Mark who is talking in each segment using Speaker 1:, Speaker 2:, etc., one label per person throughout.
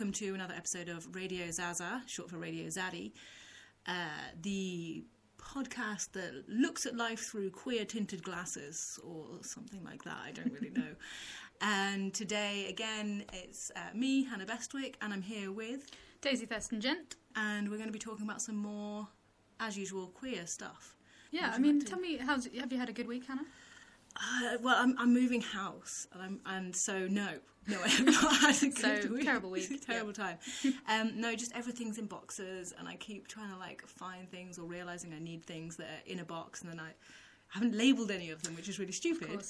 Speaker 1: welcome to another episode of Radio Zaza, short for Radio Zaddy, uh, the podcast that looks at life through queer tinted glasses or something like that. I don't really know. and today, again, it's uh, me, Hannah Bestwick, and I'm here with
Speaker 2: Daisy Thurston Gent.
Speaker 1: and we're going to be talking about some more, as usual, queer stuff.
Speaker 2: Yeah, I mean,
Speaker 1: like to-
Speaker 2: tell me, how's have you had a good week, Hannah?
Speaker 1: Uh, well, I'm, I'm moving house, and, I'm, and so no, no, I have not had a good
Speaker 2: So,
Speaker 1: week.
Speaker 2: terrible week,
Speaker 1: terrible time. Um, no, just everything's in boxes, and I keep trying to like find things or realizing I need things that are in a box, and then I haven't labeled any of them, which is really stupid.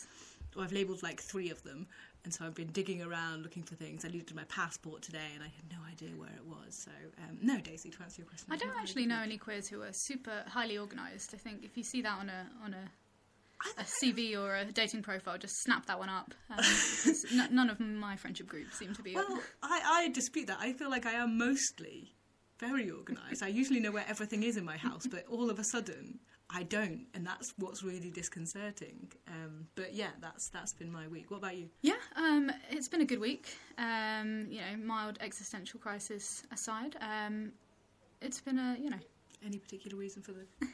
Speaker 1: Or I've labeled like three of them, and so I've been digging around looking for things. I needed my passport today, and I had no idea where it was. So um, no, Daisy, to answer your question,
Speaker 2: I don't
Speaker 1: not had a
Speaker 2: actually know any queers who are super highly organised. I think if you see that on a on a, a CV or a dating profile, just snap that one up. Um, n- none of my friendship groups seem to be.
Speaker 1: Well, I, I dispute that. I feel like I am mostly very organised. I usually know where everything is in my house, but all of a sudden I don't, and that's what's really disconcerting. Um, but yeah, that's that's been my week. What about you?
Speaker 2: yeah, um, it's been a good week. Um, you know, mild existential crisis aside, um, it's been a you know
Speaker 1: Any particular reason for the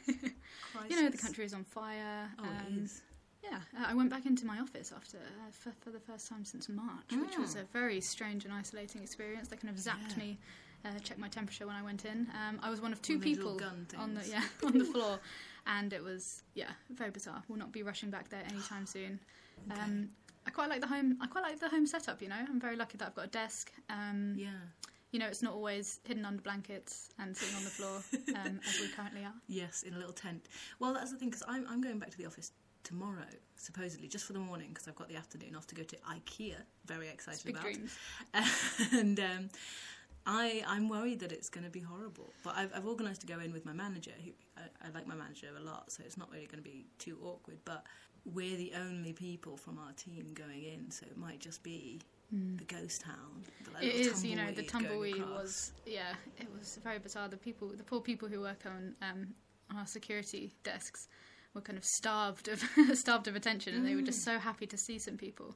Speaker 1: crisis?
Speaker 2: you know the country is on fire.
Speaker 1: Oh,
Speaker 2: um,
Speaker 1: it is.
Speaker 2: Yeah, uh, I went back into my office after uh, for, for the first time since March, which was
Speaker 1: Oh.
Speaker 2: a very strange and isolating experience. They kind of zapped
Speaker 1: Yeah.
Speaker 2: me, uh, checked my temperature when I went in. Um, I was one of two
Speaker 1: One of those little
Speaker 2: people on the yeah on the floor, and it was yeah very bizarre. We'll not be rushing back there anytime soon.
Speaker 1: Okay.
Speaker 2: Um, I quite like the home. I quite like the home setup. You know, I'm very lucky that I've got a desk. Um,
Speaker 1: yeah.
Speaker 2: You know, it's not always hidden under blankets and sitting on the floor um, as we currently are.
Speaker 1: Yes, in a little tent. Well, that's the thing because I'm I'm going back to the office tomorrow, supposedly just for the morning because I've got the afternoon off to go to IKEA. Very excited
Speaker 2: Big
Speaker 1: about.
Speaker 2: dreams.
Speaker 1: and um, I I'm worried that it's going to be horrible. But I've, I've organised to go in with my manager. Who I, I like my manager a lot, so it's not really going to be too awkward. But we're the only people from our team going in, so it might just be the ghost town. like,
Speaker 2: It you know, the
Speaker 1: tumbleweed going
Speaker 2: tumbleweed
Speaker 1: across.
Speaker 2: was, yeah, it was very bizarre. The people, the poor people who work on um, our security desks were kind of starved of starved of attention, and they were
Speaker 1: Mm.
Speaker 2: just so happy to see some people.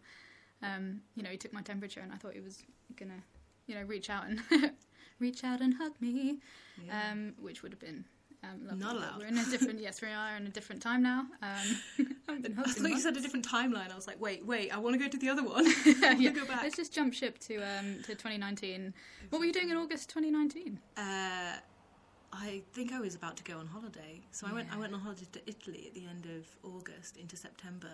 Speaker 2: Um, you know, he took my temperature, and I thought he was gonna, you know, reach out and reach out and hug me,
Speaker 1: Yeah.
Speaker 2: um, which would have been. Um, lovely.
Speaker 1: Not allowed.
Speaker 2: We're in a different. yes, we are in a different time now. Um, I haven't
Speaker 1: I
Speaker 2: hugged in
Speaker 1: thought you said a different timeline. I was like, wait, wait, I want to go to the other one. I
Speaker 2: Yeah,
Speaker 1: go back.
Speaker 2: Let's just jump ship to um, to 2019. What were you doing in August 2019?
Speaker 1: Uh, I think I was about to go on holiday, so I went. I went on holiday to Italy at the end of August into September.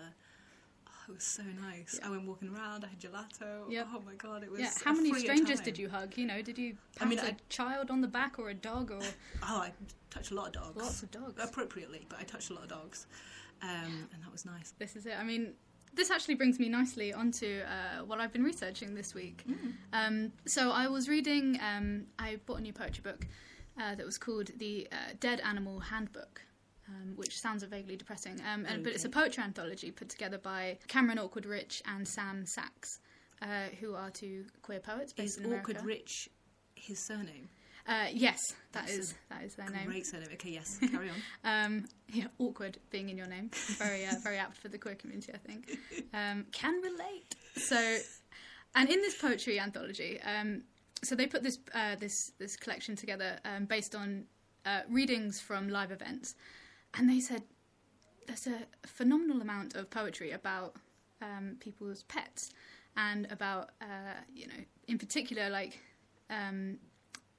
Speaker 1: Oh, it was so nice.
Speaker 2: Yeah.
Speaker 1: I went walking around. I had gelato.
Speaker 2: Yep.
Speaker 1: Oh my god, it was.
Speaker 2: Yeah, how many strangers did you hug? You know, did you
Speaker 1: I mean,
Speaker 2: a
Speaker 1: I-
Speaker 2: child on the back or a dog or
Speaker 1: Oh, I touched a lot of dogs.
Speaker 2: lots of dogs?
Speaker 1: appropriately, but I touched a lot of dogs, um, and that was nice.
Speaker 2: This is it. I mean, this actually brings me nicely onto uh, what I've been researching this week. Um, so I was reading. Um, I bought a new poetry book uh, that was called the uh, Dead Animal Handbook. Um, which sounds vaguely depressing, um, and, but it's a poetry anthology put together by Cameron Awkward Rich and Sam Sax, uh, who are two queer poets based
Speaker 1: Is
Speaker 2: in America.
Speaker 1: awkward rich his surname?
Speaker 2: Uh, yes, that
Speaker 1: That's
Speaker 2: is that is their name.
Speaker 1: Great surname. Okay, yes, carry on.
Speaker 2: Um, yeah, awkward being in your name. Very, uh, very apt for the queer community, I think. Um, can relate. So, and in this poetry anthology, um, so they put this uh, this this collection together um, based on uh, readings from live events, and they said there's a phenomenal amount of poetry about um, people's pets and about uh, you know in particular like um,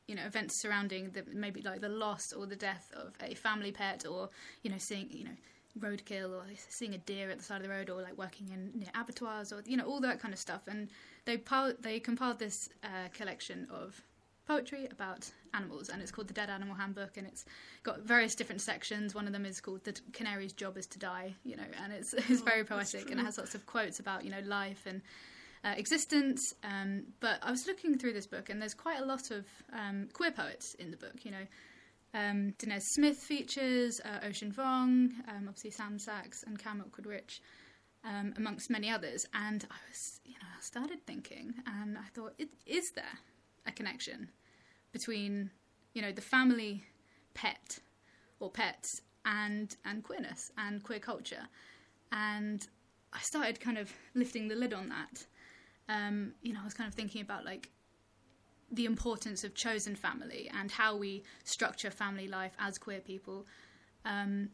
Speaker 2: you know events surrounding the maybe like the loss or the death of a family pet or you know seeing you know roadkill or seeing a deer at the side of the road or like working in abattoirs or you know all that kind of stuff. And they they compiled this uh, collection of poetry about animals and it's called the dead animal handbook and it's got various different sections one of them is called the canary's job is to die you know and it's it's
Speaker 1: Oh,
Speaker 2: very poetic and it has lots of quotes about you know life and uh, existence. Um, but I was looking through this book, and there's quite a lot of um, queer poets in the book. You know, um, Danez Smith features, uh, Ocean Vuong, um, obviously Sam Sax and Cam Awkward Rich, um, amongst many others. And I was, you know, I started thinking, and I thought, it, is there a connection between, you know, the family pet or pets and and queerness and queer culture? And I started kind of lifting the lid on that. Um, you know, I was kind of thinking about like the importance of chosen family and how we structure family life as queer people. Um,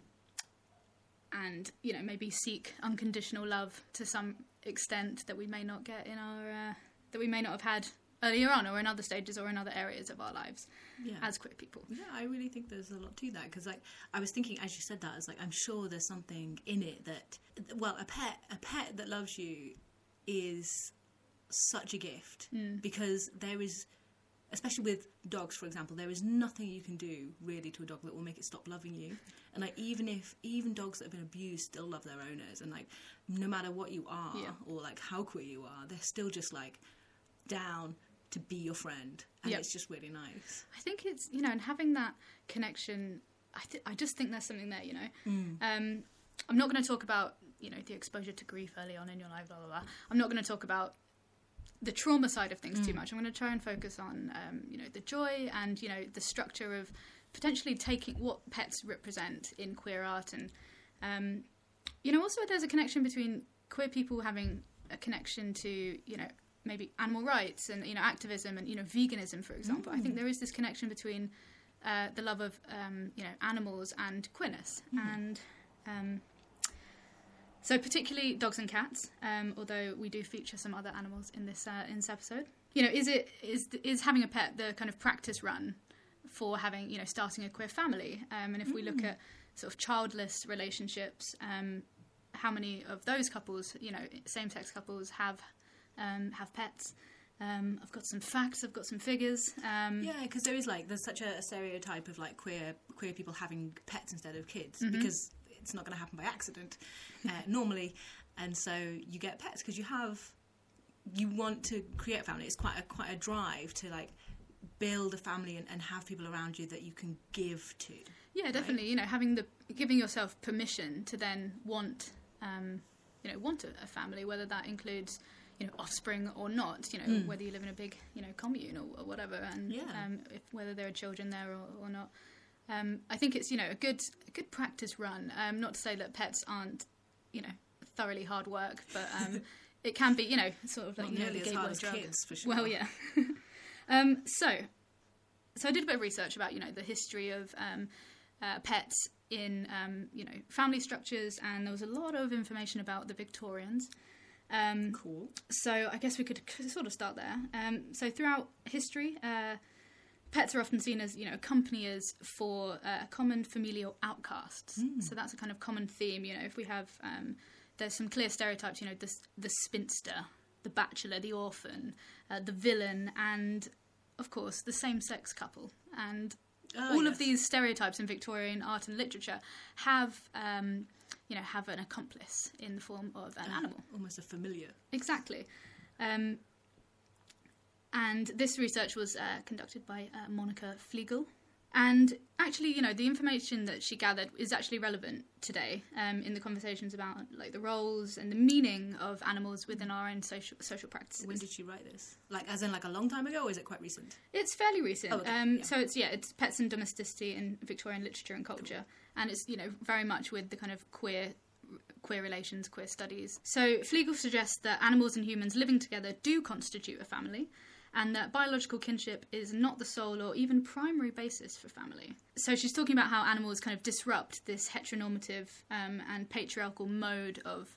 Speaker 2: and you know maybe seek unconditional love to some extent that we may not get in our uh, that we may not have had earlier on or in other stages or in other areas of our lives
Speaker 1: Yeah.
Speaker 2: as queer people.
Speaker 1: Yeah, I really think there's a lot to that because, like, I was thinking as you said that, I was like, I'm sure there's something in it that, well, a pet, a pet that loves you, is such a gift hmm. because there is, especially with dogs, for example, there is nothing you can do really to a dog that will make it stop loving you. And like, even if even dogs that have been abused still love their owners, and like, no matter what you are
Speaker 2: Yeah.
Speaker 1: or like how queer you are, they're still just like down to be your friend, and
Speaker 2: Yep.
Speaker 1: it's just really nice.
Speaker 2: I think it's you know, and having that connection, I th- I just think there's something there. You know, um, I'm not going to talk about you know the exposure to grief early on in your life, blah blah blah. I'm not going to talk about the trauma side of things too much. I'm going to try and focus on um, you know the joy and you know the structure of potentially taking what pets represent in queer art and um, you know also there's a connection between queer people having a connection to you know maybe animal rights and you know activism and you know veganism for example. I think there is this connection between uh, the love of um, you know animals and queerness. And um, so particularly dogs and cats um, although we do feature some other animals in this uh, in this episode. You know is it is is having a pet the kind of practice run for having you know starting a queer family? Um, and if we look at sort of childless relationships um, how many of those couples you know same-sex couples have um, have pets um, I've got some facts I've got some figures um,
Speaker 1: Yeah, because there is like there's such a, a stereotype of like queer queer people having pets instead of kids
Speaker 2: Mm-hmm.
Speaker 1: because it's not going to happen by accident uh, normally, and so you get pets because you have you want to create a family. It's quite a quite a drive to like build a family and, and have people around you that you can give to.
Speaker 2: Yeah, definitely. You know, having the giving yourself permission to then want, um, you know, want a, a family, whether that includes, you know, offspring or not. You know, whether you live in a big, you know, commune or, or whatever, and
Speaker 1: Yeah.
Speaker 2: um, if whether there are children there or, or not. Um, I think it's you know a good a good practice run. Um, not to say that pets aren't, you know, thoroughly hard work, but um, it can be you know sort of like
Speaker 1: Not
Speaker 2: you know,
Speaker 1: nearly as hard as
Speaker 2: drug.
Speaker 1: kids, for sure.
Speaker 2: Well, yeah. um, so, so I did a bit of research about you know the history of um, uh, pets in um, you know family structures, and there was a lot of information about the Victorians. Um,
Speaker 1: Cool.
Speaker 2: so I guess we could sort of start there. Um, so throughout history, uh, pets are often seen as you know accompaniers for uh, common familial outcasts. So that's a kind of common theme. You know, if we have um, there's some clear stereotypes. You know, the the spinster, the bachelor, the orphan, uh, the villain, and of course the same-sex couple. And
Speaker 1: Ah,
Speaker 2: all
Speaker 1: yes.
Speaker 2: of these stereotypes in Victorian art and literature have. Um, you know, have an accomplice in the form of an animal.
Speaker 1: almost a familiar.
Speaker 2: Exactly. Um, and this research was uh, conducted by uh, Monica Flegel. And actually, you know, the information that she gathered is actually relevant today um, in the conversations about like the roles and the meaning of animals within our own social social practices.
Speaker 1: When did she write this? Like, as in like a long time ago, or is it quite recent?
Speaker 2: It's fairly recent.
Speaker 1: Oh, okay,
Speaker 2: um,
Speaker 1: yeah.
Speaker 2: So it's yeah, it's pets and domesticity in Victorian literature and culture, and it's you know very much with the kind of queer queer relations, queer studies. So Flegel suggests that animals and humans living together do constitute a family. And that biological kinship is not the sole or even primary basis for family. So she's talking about how animals kind of disrupt this heteronormative um, and patriarchal mode of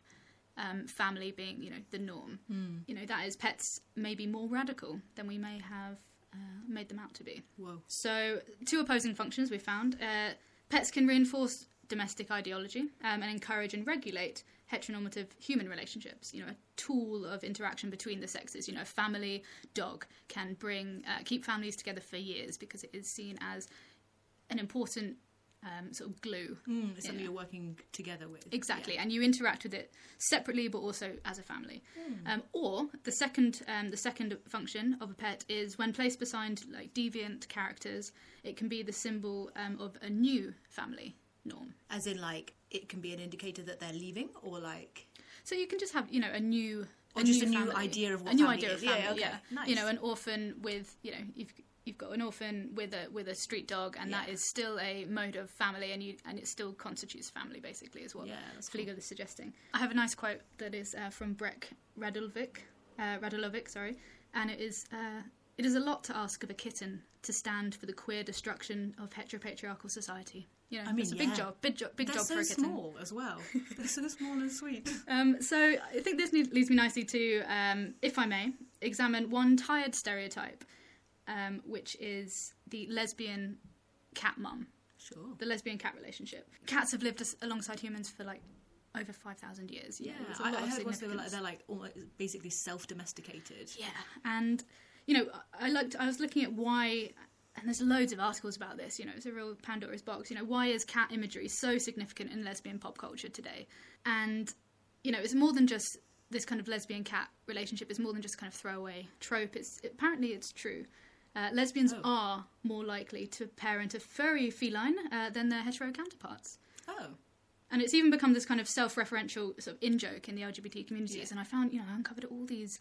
Speaker 2: um, family being, you know, the norm. You know, that is, pets may be more radical than we may have uh, made them out to be.
Speaker 1: Whoa.
Speaker 2: So, two opposing functions we found. Uh, pets can reinforce domestic ideology um, and encourage and regulate heteronormative human relationships. You know, a tool of interaction between the sexes. You know, a family dog can bring uh, keep families together for years because it is seen as an important um, sort of glue
Speaker 1: Mm, it's something
Speaker 2: Yeah.
Speaker 1: you're working together with.
Speaker 2: Exactly, and you interact with it separately, but also as a family. Um, or the second, um, the second function of a pet is when placed beside like deviant characters, it can be the symbol um, of a new family norm.
Speaker 1: As in, like, it can be an indicator that they're leaving, or like,
Speaker 2: So you can just have you know a new,
Speaker 1: Or just a new
Speaker 2: family.
Speaker 1: idea of what
Speaker 2: a new
Speaker 1: family
Speaker 2: idea
Speaker 1: is.
Speaker 2: of
Speaker 1: Yeah,
Speaker 2: family.
Speaker 1: okay,
Speaker 2: Yeah,
Speaker 1: nice.
Speaker 2: you know, an orphan with you know you've got an orphan with a with a street dog, and that
Speaker 1: Yeah.
Speaker 2: is still a mode of family, and you and it still constitutes family basically, is what
Speaker 1: yeah, that's cool.
Speaker 2: Is suggesting. I have a nice quote that is uh, from Breck Radulovic, uh, Radulovic, sorry, and it is uh, it is a lot to ask of a kitten to stand for the queer destruction of heteropatriarchal society. You know,
Speaker 1: I mean,
Speaker 2: it's a big
Speaker 1: yeah.
Speaker 2: job, big job, big
Speaker 1: They're
Speaker 2: job
Speaker 1: so
Speaker 2: for a kitten.
Speaker 1: small as well. They're so small and sweet.
Speaker 2: Um, so I think this leads me nicely to, um, if I may, examine one tired stereotype, um, which is the lesbian cat mum,
Speaker 1: Sure.
Speaker 2: the lesbian cat relationship. Cats have lived as- alongside humans for like over five thousand years. you
Speaker 1: Yeah,
Speaker 2: know, there's a
Speaker 1: I,
Speaker 2: lot
Speaker 1: I
Speaker 2: of
Speaker 1: heard once they were like
Speaker 2: significance.
Speaker 1: they're like almost basically self-domesticated.
Speaker 2: Yeah, and you know, I looked. I was looking at why, and there's loads of articles about this. You know, it's a real Pandora's box. You know, why is cat imagery so significant in lesbian pop culture today? And you know, it's more than just this kind of lesbian cat relationship. It's more than just kind of throwaway trope. It's apparently it's true. Uh, lesbians
Speaker 1: Oh.
Speaker 2: are more likely to parent a furry feline uh, than their hetero counterparts.
Speaker 1: Oh,
Speaker 2: And it's even become this kind of self-referential sort of in joke in the LGBT communities.
Speaker 1: Yeah.
Speaker 2: And I found, you know, I uncovered all these.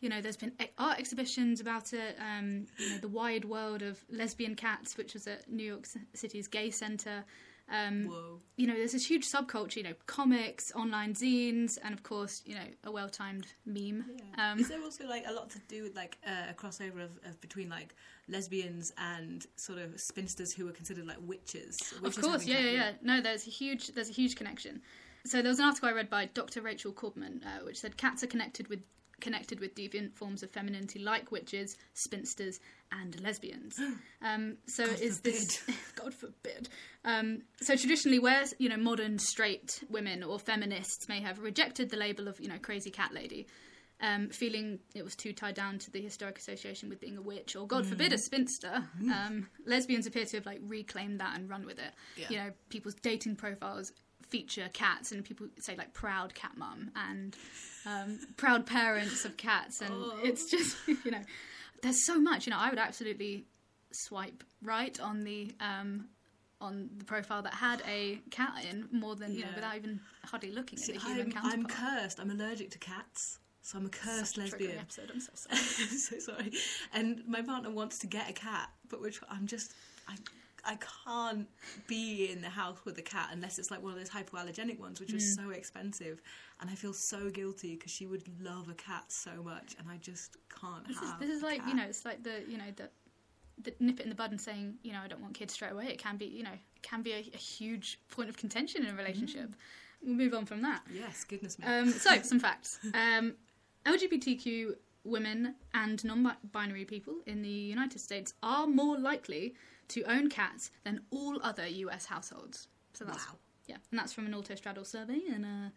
Speaker 2: You know, there's been art exhibitions about it. Um, you know, the wide world of lesbian cats, which was at New York City's Gay Center. Um,
Speaker 1: whoa.
Speaker 2: you know, there's this huge subculture. You know, comics, online zines, and of course, you know, a well-timed meme.
Speaker 1: Yeah.
Speaker 2: Um,
Speaker 1: Is there also like a lot to do with like uh, a crossover of, of between like lesbians and sort of spinsters who are considered like witches?
Speaker 2: Of course, yeah, yeah, yeah. No, there's a huge, there's a huge connection. So there was an article I read by Dr. Rachel Korbman, uh, which said cats are connected with connected with deviant forms of femininity like witches, spinsters, and lesbians. Um, so
Speaker 1: God
Speaker 2: is this God forbid? Um, so traditionally, where you know modern straight women or feminists may have rejected the label of you know crazy cat lady. Um, feeling it was too tied down to the historic association with being a witch, or God forbid, a spinster. Um, lesbians appear to have like reclaimed that and run with it.
Speaker 1: Yeah.
Speaker 2: You know, people's dating profiles feature cats, and people say like proud cat mum and um, proud parents of cats, and
Speaker 1: Oh.
Speaker 2: it's just you know, there's so much. You know, I would absolutely swipe right on the um, on the profile that had a cat in more than you know without even hardly looking
Speaker 1: See,
Speaker 2: at the human
Speaker 1: I'm, I'm cursed. I'm allergic to cats, so I'm a cursed
Speaker 2: Such a
Speaker 1: lesbian.
Speaker 2: episode. I'm so sorry.
Speaker 1: So sorry. And my partner wants to get a cat, but which I'm just I I can't be in the house with a cat unless it's like one of those hypoallergenic ones, which is so expensive. And I feel so guilty because she would love a cat so much, and I just can't
Speaker 2: This is,
Speaker 1: have.
Speaker 2: this is like
Speaker 1: cat.
Speaker 2: you know, it's like the you know the, the nip it in the bud and saying you know I don't want kids straight away. It can be you know it can be a, a huge point of contention in a relationship. We'll move on from that.
Speaker 1: Yes, goodness me.
Speaker 2: Um, so some facts: um, LGBTQ women and non-binary people in the United States are more likely to own cats than all other U.S. households. So that's
Speaker 1: Wow.
Speaker 2: yeah, and that's from an Autostraddle survey in uh,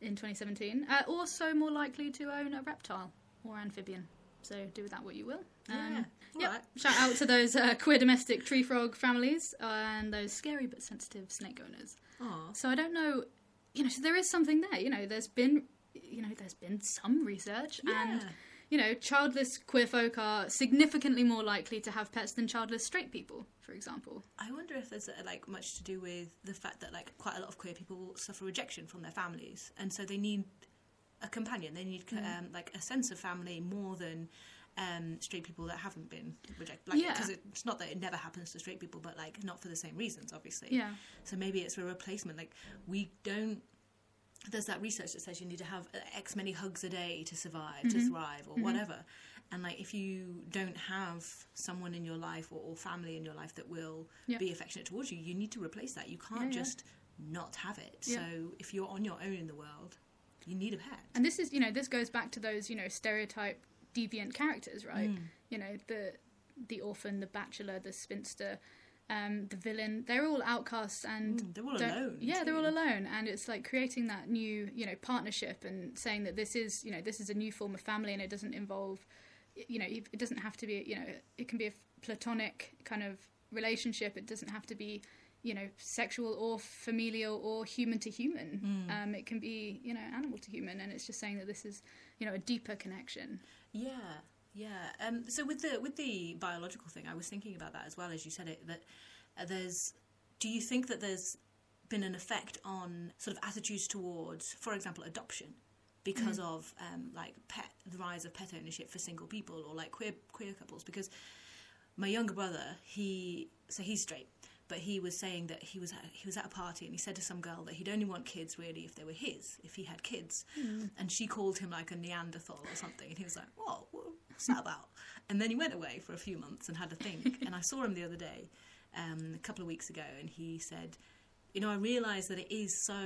Speaker 2: in 2017. Uh, also more likely to own a reptile or amphibian. So do with that what you will.
Speaker 1: yeah.
Speaker 2: Um,
Speaker 1: All
Speaker 2: Yep.
Speaker 1: right.
Speaker 2: Shout out to those uh, queer domestic tree frog families and those scary but sensitive snake owners.
Speaker 1: Aw.
Speaker 2: So I don't know, you know, so there is something there. You know, there's been, you know, there's been some research, and
Speaker 1: Yeah.
Speaker 2: You know, childless queer folk are significantly more likely to have pets than childless straight people, for example.
Speaker 1: I wonder if there's uh, like much to do with the fact that like quite a lot of queer people suffer rejection from their families, and so they need a companion. They need
Speaker 2: Mm.
Speaker 1: um, like a sense of family more than um, straight people that haven't been rejected. Like,
Speaker 2: Yeah.
Speaker 1: because it's not that it never happens to straight people, but like not for the same reasons, obviously.
Speaker 2: Yeah,
Speaker 1: So maybe it's a replacement. Like we don't. There's that research that says you need to have uh, X many hugs a day to survive,
Speaker 2: Mm-hmm.
Speaker 1: to thrive, or whatever. And like if you don't have someone in your life or, or family in your life that will
Speaker 2: Yeah.
Speaker 1: be affectionate towards you, you need to replace that. You can't
Speaker 2: Yeah, yeah.
Speaker 1: just not have it.
Speaker 2: Yeah.
Speaker 1: So if you're on your own in the world, you need a pet.
Speaker 2: and this is, you know, this goes back to those, you know, stereotype deviant characters, right?
Speaker 1: Mm.
Speaker 2: You know, the the orphan, the bachelor, the spinster, um, the villain. They're all outcasts and
Speaker 1: Mm, they're all alone.
Speaker 2: Yeah, they're all alone, and it's like creating that new, you know, partnership and saying that this is, you know, this is a new form of family, and it doesn't involve, you know, it doesn't have to be, you know, it can be a platonic kind of relationship. It doesn't have to be, you know, sexual or familial or human to human.
Speaker 1: Mm.
Speaker 2: Um, it can be, you know, animal to human, and it's just saying that this is, you know, a deeper connection.
Speaker 1: Yeah, yeah. Um, so with the with the biological thing, I was thinking about that as well as you said it. That uh, there's. Do you think that there's been an effect on sort of attitudes towards, for example, adoption, because of um, like pet the rise of pet ownership for single people or like queer queer couples? Because my younger brother, he so he's straight, but he was saying that he was at, he was at a party and he said to some girl that he'd only want kids really if they were his, if he had kids, and she called him like a Neanderthal or something, and he was like, "What? What's that about?" And then he went away for a few months and had to think. and I saw him the other day, um, a couple of weeks ago, and he said, "You know, I realise that it is so."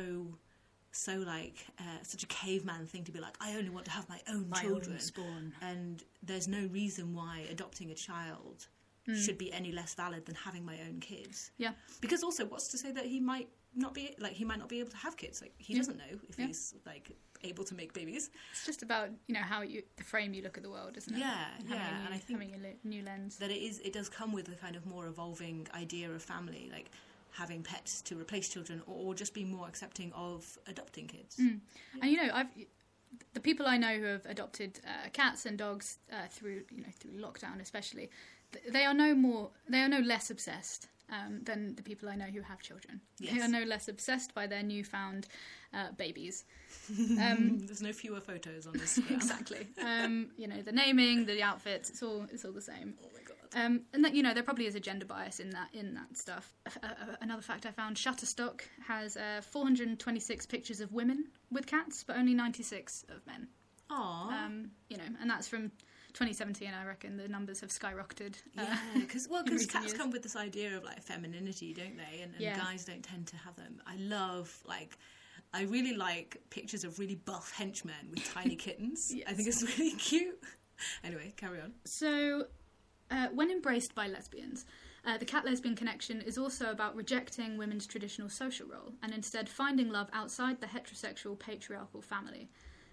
Speaker 1: So like uh, such a caveman thing to be like, I only want to have my own
Speaker 2: My
Speaker 1: children,
Speaker 2: own spawn.
Speaker 1: and there's no reason why adopting a child should be any less valid than having my own kids.
Speaker 2: Yeah.
Speaker 1: Because also, what's to say that he might not be like he might not be able to have kids? Like he
Speaker 2: Yeah.
Speaker 1: doesn't know if
Speaker 2: Yeah.
Speaker 1: he's like able to make babies.
Speaker 2: It's just about you know how you the frame you look at the world, isn't it?
Speaker 1: Yeah,
Speaker 2: Having
Speaker 1: yeah,
Speaker 2: new,
Speaker 1: and I think
Speaker 2: having a new lens.
Speaker 1: that it is it does come with a kind of more evolving idea of family, like having pets to replace children, or, or just being more accepting of adopting kids.
Speaker 2: Mm. And you know, I've the people I know who have adopted uh, cats and dogs uh, through you know through lockdown, especially, they are no more they are no less obsessed um, than the people I know who have children. They are no less obsessed by their newfound uh, babies. Um,
Speaker 1: There's no fewer photos on this.
Speaker 2: exactly. Um, you know, the naming, the outfits, it's all it's all the same.
Speaker 1: Oh my god.
Speaker 2: Um, and that you know there probably is a gender bias in that in that stuff. Uh, uh, another fact I found: Shutterstock has uh, 426 pictures of women with cats, but only 96 of men.
Speaker 1: Aw.
Speaker 2: Um, you know, and that's from 2017. I reckon the numbers have skyrocketed. Uh,
Speaker 1: Yeah, because well, because cats
Speaker 2: years.
Speaker 1: come with this idea of like femininity, don't they? And, and
Speaker 2: Yeah.
Speaker 1: guys don't tend to have them. I love like. I really like pictures of really buff henchmen with tiny kittens. I think it's really cute. Anyway, carry on.
Speaker 2: So, uh, when embraced by lesbians, uh, the cat lesbian connection is also about rejecting women's traditional social role and instead finding love outside the heterosexual patriarchal family.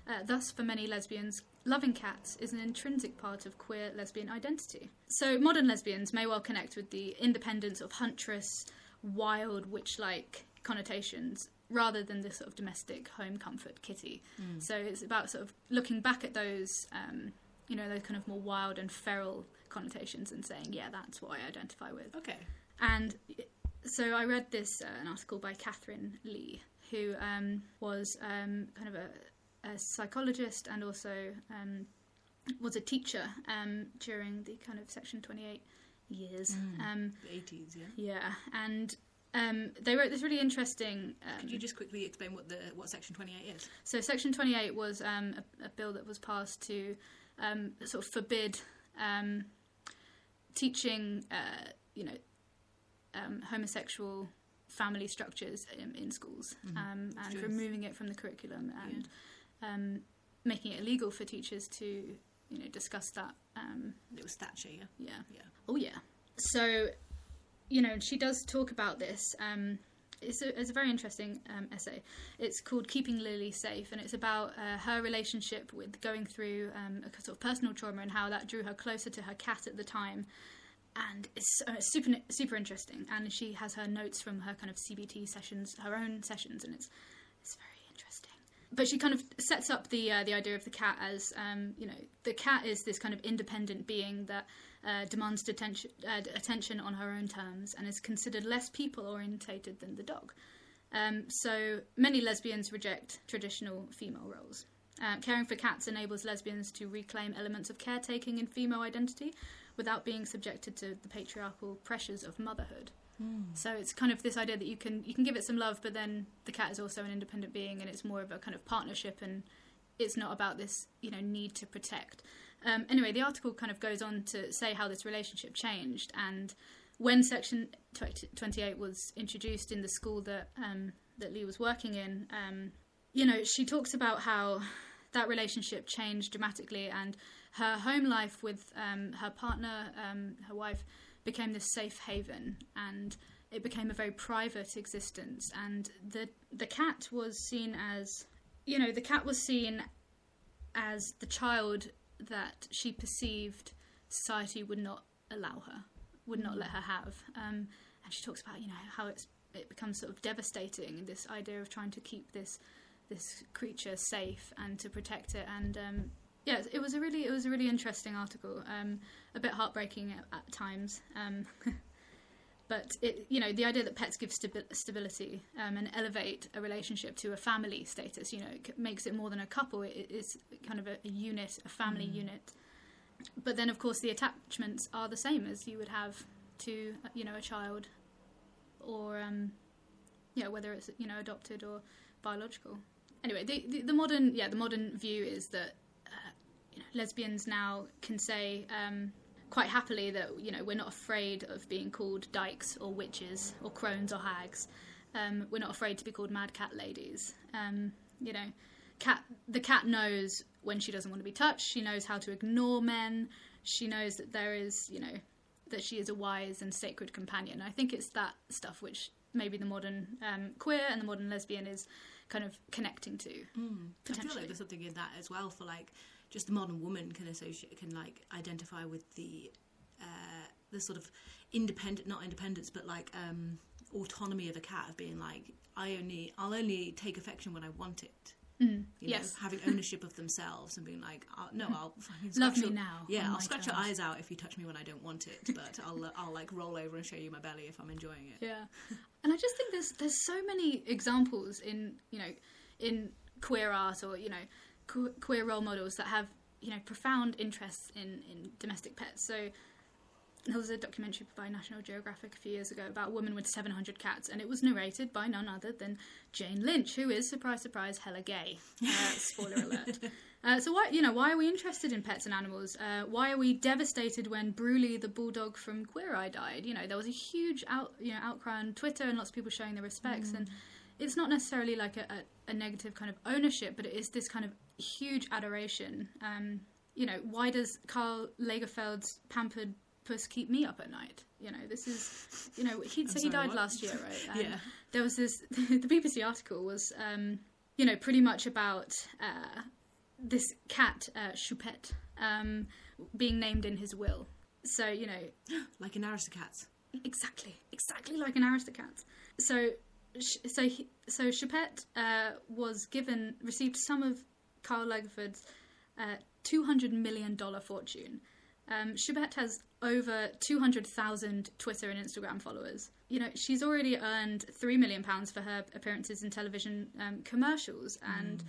Speaker 2: Uh, thus, for many lesbians, loving cats is an intrinsic part of queer lesbian identity. So, modern lesbians may well connect with the independence of huntress, wild, witch like connotations rather than the sort of domestic home comfort kitty. So, it's about sort of looking back at those. Um, you know, those kind of more wild and feral connotations and saying, yeah, that's what I identify with.
Speaker 1: Okay.
Speaker 2: And so I read this, uh, an article by Catherine Lee, who um, was um, kind of a, a psychologist and also um, was a teacher um, during the kind of Section 28 years. Um,
Speaker 1: The 80s, yeah.
Speaker 2: yeah, and um, they wrote this really interesting. Um,
Speaker 1: Could you just quickly explain what the what Section 28 is?
Speaker 2: so Section 28 was um, a, a bill that was passed to um, sort of forbid um, teaching, uh, you know, um, homosexual family structures in, in schools um, and
Speaker 1: True.
Speaker 2: removing it from the curriculum and um, making it illegal for teachers to, you know, discuss that. Um,
Speaker 1: It was Thatcher, yeah.
Speaker 2: yeah.
Speaker 1: Yeah.
Speaker 2: Oh yeah. So, you know, she does talk about this. Um, it's a, it's a very interesting um, essay. It's called "Keeping Lily Safe," and it's about uh, her relationship with going through um, a sort of personal trauma and how that drew her closer to her cat at the time. And it's uh, super super interesting. And she has her notes from her kind of CBT sessions, her own sessions, and it's it's very interesting. But she kind of sets up the uh, the idea of the cat as um, you know the cat is this kind of independent being that uh, demands detention, uh, attention on her own terms and is considered less people orientated than the dog. Um, so many lesbians reject traditional female roles. Uh, caring for cats enables lesbians to reclaim elements of caretaking in female identity without being subjected to the patriarchal pressures of motherhood. So it's kind of this idea that you can you can give it some love, but then the cat is also an independent being, and it's more of a kind of partnership, and it's not about this you know need to protect. Um, anyway, the article kind of goes on to say how this relationship changed, and when Section 28 was introduced in the school that um, that Lee was working in, um, you know, she talks about how that relationship changed dramatically, and her home life with um, her partner, um, her wife, became this safe haven, and it became a very private existence. And the the cat was seen as, you know, the cat was seen as the child that she perceived society would not allow her, would not let her have. Um, and she talks about, you know, how it's it becomes sort of devastating. This idea of trying to keep this this creature safe and to protect it. And um, yeah, it was a really it was a really interesting article. Um, a bit heartbreaking at, at times. Um, but it, you know, the idea that pets give stabi- stability um, and elevate a relationship to a family status, you know, it c- makes it more than a couple. It is kind of a, a unit, a family unit. But then, of course, the attachments are the same as you would have to, uh, you know, a child or um, yeah, whether it's you know adopted or biological. Anyway, the, the, the modern yeah the modern view is that lesbians now can say um, quite happily that you know we're not afraid of being called dykes or witches or crones or hags. Um, we're not afraid to be called mad cat ladies. Um, you know, cat the cat knows when she doesn't want to be touched. She knows how to ignore men. She knows that there is you know that she is a wise and sacred companion. I think it's that stuff which maybe the modern um, queer and the modern lesbian is kind of connecting to.
Speaker 1: Mm. I feel like there's something in that as well for like just the modern woman can associate can like identify with the uh, the sort of independent not independence but like um, autonomy of a cat of being like I only I'll only take affection when I want it.
Speaker 2: Mm,
Speaker 1: You know,
Speaker 2: yes.
Speaker 1: having ownership of themselves and being like, oh, no, I'll
Speaker 2: Love
Speaker 1: scratch
Speaker 2: me
Speaker 1: your-
Speaker 2: now,
Speaker 1: Yeah, I'll scratch your eyes out if you touch me when I don't want it, but I'll uh, I'll like roll over and show you my belly if I'm enjoying it.
Speaker 2: Yeah, and I just think there's there's so many examples in you know in queer art or you know queer role models that have you know profound interests in in domestic pets. So there was a documentary by National Geographic a few years ago about a woman with 700 cats, and it was narrated by none other than Jane Lynch, who is surprise surprise hella gay. Uh, spoiler alert. Uh, so why you know why are we interested in pets and animals? Uh, why are we devastated when Brully the bulldog from Queer Eye died? You know there was a huge out you know outcry on Twitter and lots of people showing their respects and it's not necessarily like a, a, a negative kind of ownership, but it is this kind of huge adoration. Um, you know why does Karl Lagerfeld's pampered puss keep me up at night? You know this is you know he so he died
Speaker 1: what?
Speaker 2: last year right? And
Speaker 1: Yeah.
Speaker 2: there was this the BBC article was um, you know pretty much about uh, this cat uh, Choupette um, being named in his will. So you know
Speaker 1: Like an aristocrat.
Speaker 2: exactly exactly like an aristocrat. So so he, so Choupette uh, was given received some of Karl Lagerfeld's uh, two hundred million dollar fortune. Um, has over 200,000 Twitter and Instagram followers. You know, she's already earned 3 million pounds for her appearances in television um, commercials and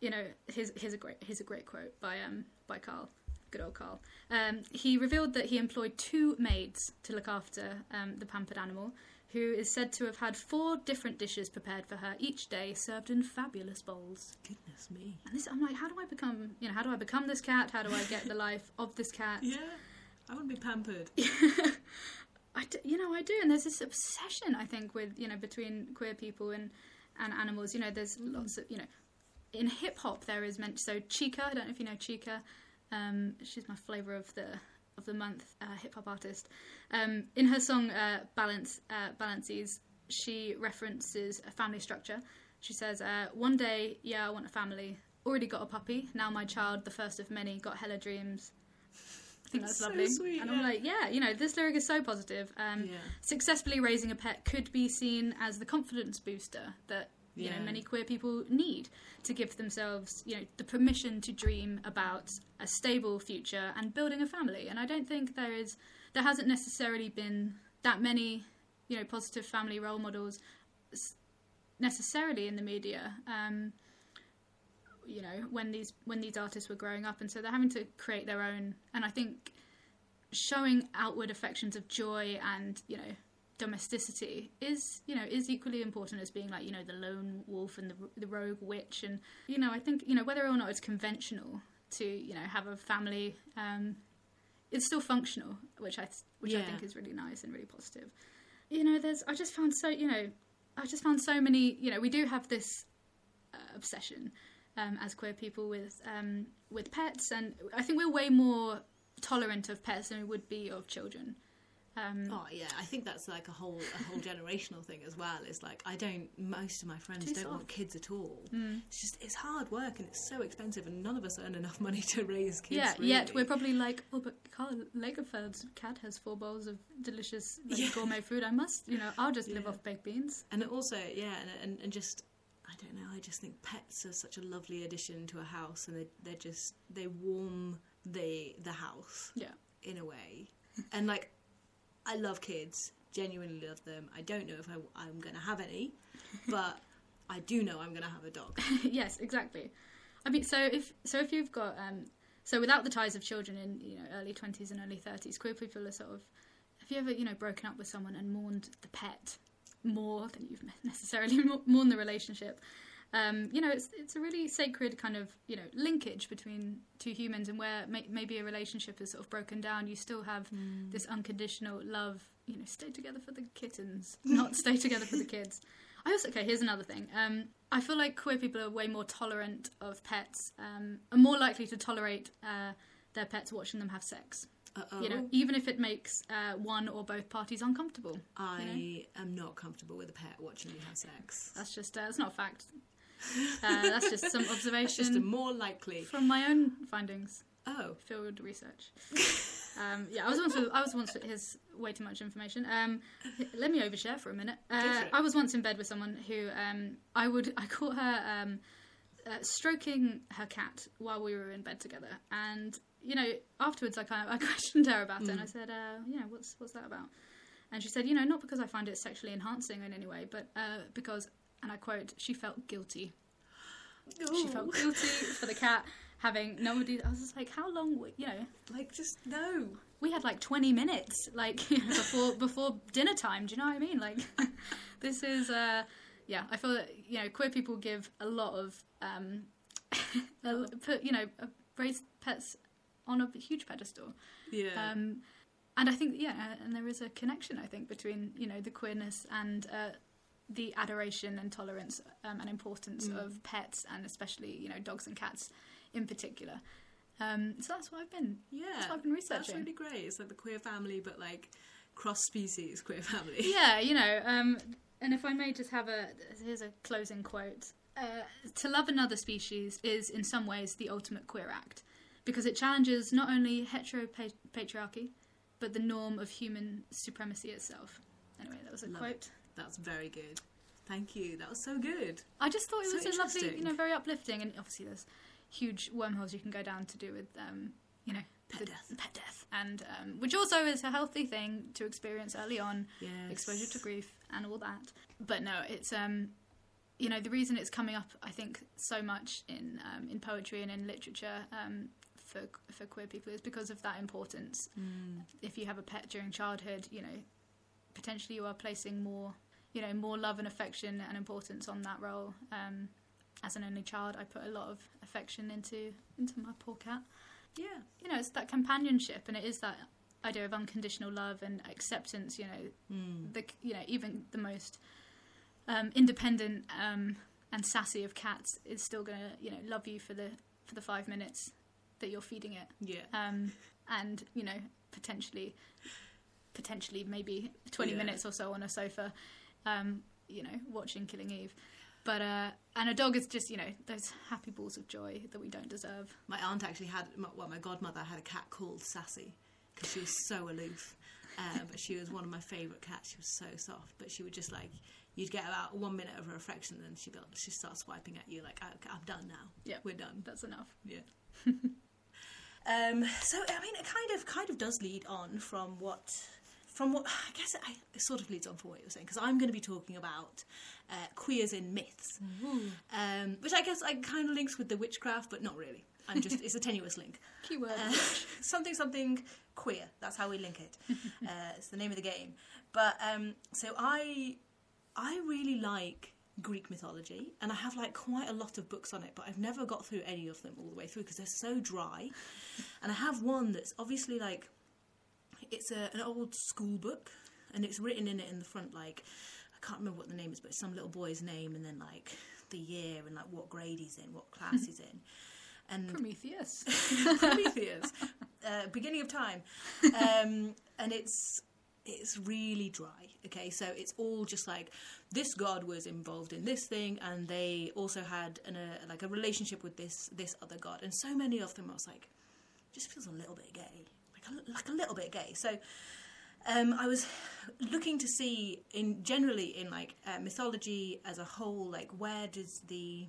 Speaker 2: you know, here's here's a great here's a great quote by um by Karl, good old Karl. Um, he revealed that he employed two maids to look after um, the pampered animal, who is said to have had four different dishes prepared for her each day, served in fabulous bowls.
Speaker 1: Goodness me.
Speaker 2: And this, I'm like, how do I become, you know, how do I become this cat? How do I get the life of this cat?
Speaker 1: Yeah. I want to be pampered.
Speaker 2: I do, you know, I do, and there's this obsession I think with you know between queer people and and animals. You know, there's lots of you know, in hip hop there is meant so Chika. I don't know if you know Chika. Um, she's my flavor of the of the month uh, hip hop artist. Um, in her song uh, Balance uh, Balances, she references a family structure. She says, uh, "One day, yeah, I want a family. Already got a puppy. Now my child, the first of many, got hella dreams." I think that's
Speaker 1: So
Speaker 2: lovely.
Speaker 1: sweet,
Speaker 2: and I'm like, yeah, you know, this lyric is so positive. Um,
Speaker 1: Yeah.
Speaker 2: Successfully raising a pet could be seen as the confidence booster that you
Speaker 1: Yeah.
Speaker 2: know many queer people need to give themselves, you know, the permission to dream about a stable future and building a family. And I don't think there is, there hasn't necessarily been that many, you know, positive family role models necessarily in the media. Um, you know when these when these artists were growing up and so they're having to create their own and i think showing outward affections of joy and you know domesticity is you know is equally important as being like you know the lone wolf and the, the rogue witch. And you know i think you know whether or not it's conventional to you know have a family um it's still functional which i which i think is really nice and really positive. You know there's i just found so you know i just found so many you know we do have this uh, obsession um, as queer people with um, with pets, and I think we're way more tolerant of pets than we would be of children. Um,
Speaker 1: Oh yeah, I think that's like a whole a whole generational thing as well. It's like I don't. Most of my friends don't want kids at all.
Speaker 2: Mm.
Speaker 1: It's just it's hard work and it's so expensive, and none of us earn enough money to raise kids.
Speaker 2: yeah,
Speaker 1: really.
Speaker 2: yet we're probably like, oh, but Karl Lagerfeld's cat has four bowls of delicious like,
Speaker 1: Yeah.
Speaker 2: gourmet food. I must, you know, I'll just live off baked beans.
Speaker 1: And also, yeah, and, and, and just, I don't know, I just think pets are such a lovely addition to a house and they, they're just, they warm the, the house
Speaker 2: Yeah,
Speaker 1: in a way. and like, I love kids, genuinely love them. I don't know if I, I'm going to have any, but I do know I'm going to have a dog.
Speaker 2: yes, exactly. I mean, so if so, if you've got um, so without the ties of children in you know early twenties and early thirties, queer people are sort of. Have you ever you know broken up with someone and mourned the pet? more than you've necessarily mourned the relationship. Um, you know, it's it's a really sacred kind of you know linkage between two humans, and where may, maybe a relationship is sort of broken down, you still have
Speaker 1: Mm.
Speaker 2: this unconditional love. You know, stay together for the kittens, not stay together for the kids. I also okay. Here's another thing. Um, I feel like queer people are way more tolerant of pets, um, are more likely to tolerate uh, their pets watching them have sex.
Speaker 1: Uh-oh.
Speaker 2: You know, even if it makes uh, one or both parties uncomfortable.
Speaker 1: I am not comfortable with a pet watching me have sex.
Speaker 2: That's just uh, that's not a fact. Uh, that's just some observation
Speaker 1: just more likely.
Speaker 2: from my own findings,
Speaker 1: Oh,
Speaker 2: field research. Um, yeah, I was once. I was once. Here's way too much information. Um, let me overshare for a minute. Uh. I was once in bed with someone who um, I would. I caught her um, uh, stroking her cat while we were in bed together, and you know, afterwards, I kind of I questioned her about it, and I
Speaker 1: Mm.
Speaker 2: said, uh, "Yeah, what's what's that about?" And she said, "You know, not because I find it sexually enhancing in any way, but uh, because." And I quote, she felt guilty. She felt guilty for the cat having nobody. I was just like, how long? You know,
Speaker 1: like just no.
Speaker 2: we had like 20 minutes like you know, before before dinner time do you know what i mean like this is uh yeah i feel that you know queer people give a lot of um put you know raise pets on a huge pedestal
Speaker 1: Yeah.
Speaker 2: um and i think yeah and there is a connection i think between you know the queerness and uh the adoration and tolerance um, and importance
Speaker 1: Mm.
Speaker 2: of pets and especially you know dogs and cats in particular um, so that's what I've been
Speaker 1: yeah.
Speaker 2: that's what I've been researching.
Speaker 1: That's really great. It's like the queer family, but like cross species queer family.
Speaker 2: yeah, you know, um, and if I may just have a here's a closing quote. Uh, to love another species is in some ways the ultimate queer act because it challenges not only heteropatriarchy but the norm of human supremacy itself. Anyway, that was a
Speaker 1: Love
Speaker 2: quote.
Speaker 1: That's very good. Thank you. That was so good.
Speaker 2: I just thought it
Speaker 1: So
Speaker 2: was a lovely, you know, very uplifting, and obviously there's huge wormholes you can go down to do with, um, you know,
Speaker 1: Pet death.
Speaker 2: pet death, and um, which also is a healthy thing to experience early on.
Speaker 1: Yes.
Speaker 2: exposure to grief and all that. But no, it's um, you know, the reason it's coming up, I think, so much in um, in poetry and in literature um, for for queer people is because of that importance.
Speaker 1: Mm.
Speaker 2: If you have a pet during childhood, you know, potentially you are placing more, you know, more love and affection and importance on that role. Um, as an only child, I put a lot of affection into into my poor cat
Speaker 1: Yeah.
Speaker 2: you know, it's that companionship, and it is that idea of unconditional love and acceptance. You know,
Speaker 1: Mm.
Speaker 2: the you know even the most um, independent um, and sassy of cats is still gonna you know love you for the for the five minutes that you're feeding it,
Speaker 1: Yeah.
Speaker 2: um, and you know potentially potentially maybe twenty
Speaker 1: Yeah.
Speaker 2: minutes or so on a sofa, um, you know, watching Killing Eve. But uh, and a dog is just you know those happy balls of joy that we don't deserve.
Speaker 1: My aunt actually had, well, my godmother had a cat called Sassy because she was so aloof. Uh, but she was one of my favourite cats. She was so soft. But she would just like, you'd get about one minute of her affection, and then she'd be, she'd start swiping at you like, okay, I'm done now.
Speaker 2: Yeah.
Speaker 1: we're done.
Speaker 2: That's enough.
Speaker 1: Yeah. um, so I mean, it kind of kind of does lead on from what from what I guess it, I, it sort of leads on from what you were saying because I'm going to be talking about uh, queers in myths, um, which I guess I kind of links with the witchcraft, but not really. I'm just it's a tenuous link.
Speaker 2: Keyword.
Speaker 1: Uh, something something queer. That's how we link it. uh, it's the name of the game. But um, so I I really like Greek mythology, and I have like quite a lot of books on it, but I've never got through any of them all the way through because they're so dry. And I have one that's obviously like it's a, an old school book, and it's written in it in the front like I can't remember what the name is, but it's some little boy's name, and then like the year and like what grade he's in, what class he's in, and
Speaker 2: Prometheus.
Speaker 1: Prometheus, uh, beginning of time, um, and it's it's really dry. Okay, so it's all just like this god was involved in this thing, and they also had an, a like a relationship with this this other god, and so many of them. I was like, just feels a little bit gay, a, like a little bit gay. So. Um, I was looking to see in generally in like uh, mythology as a whole, like where does the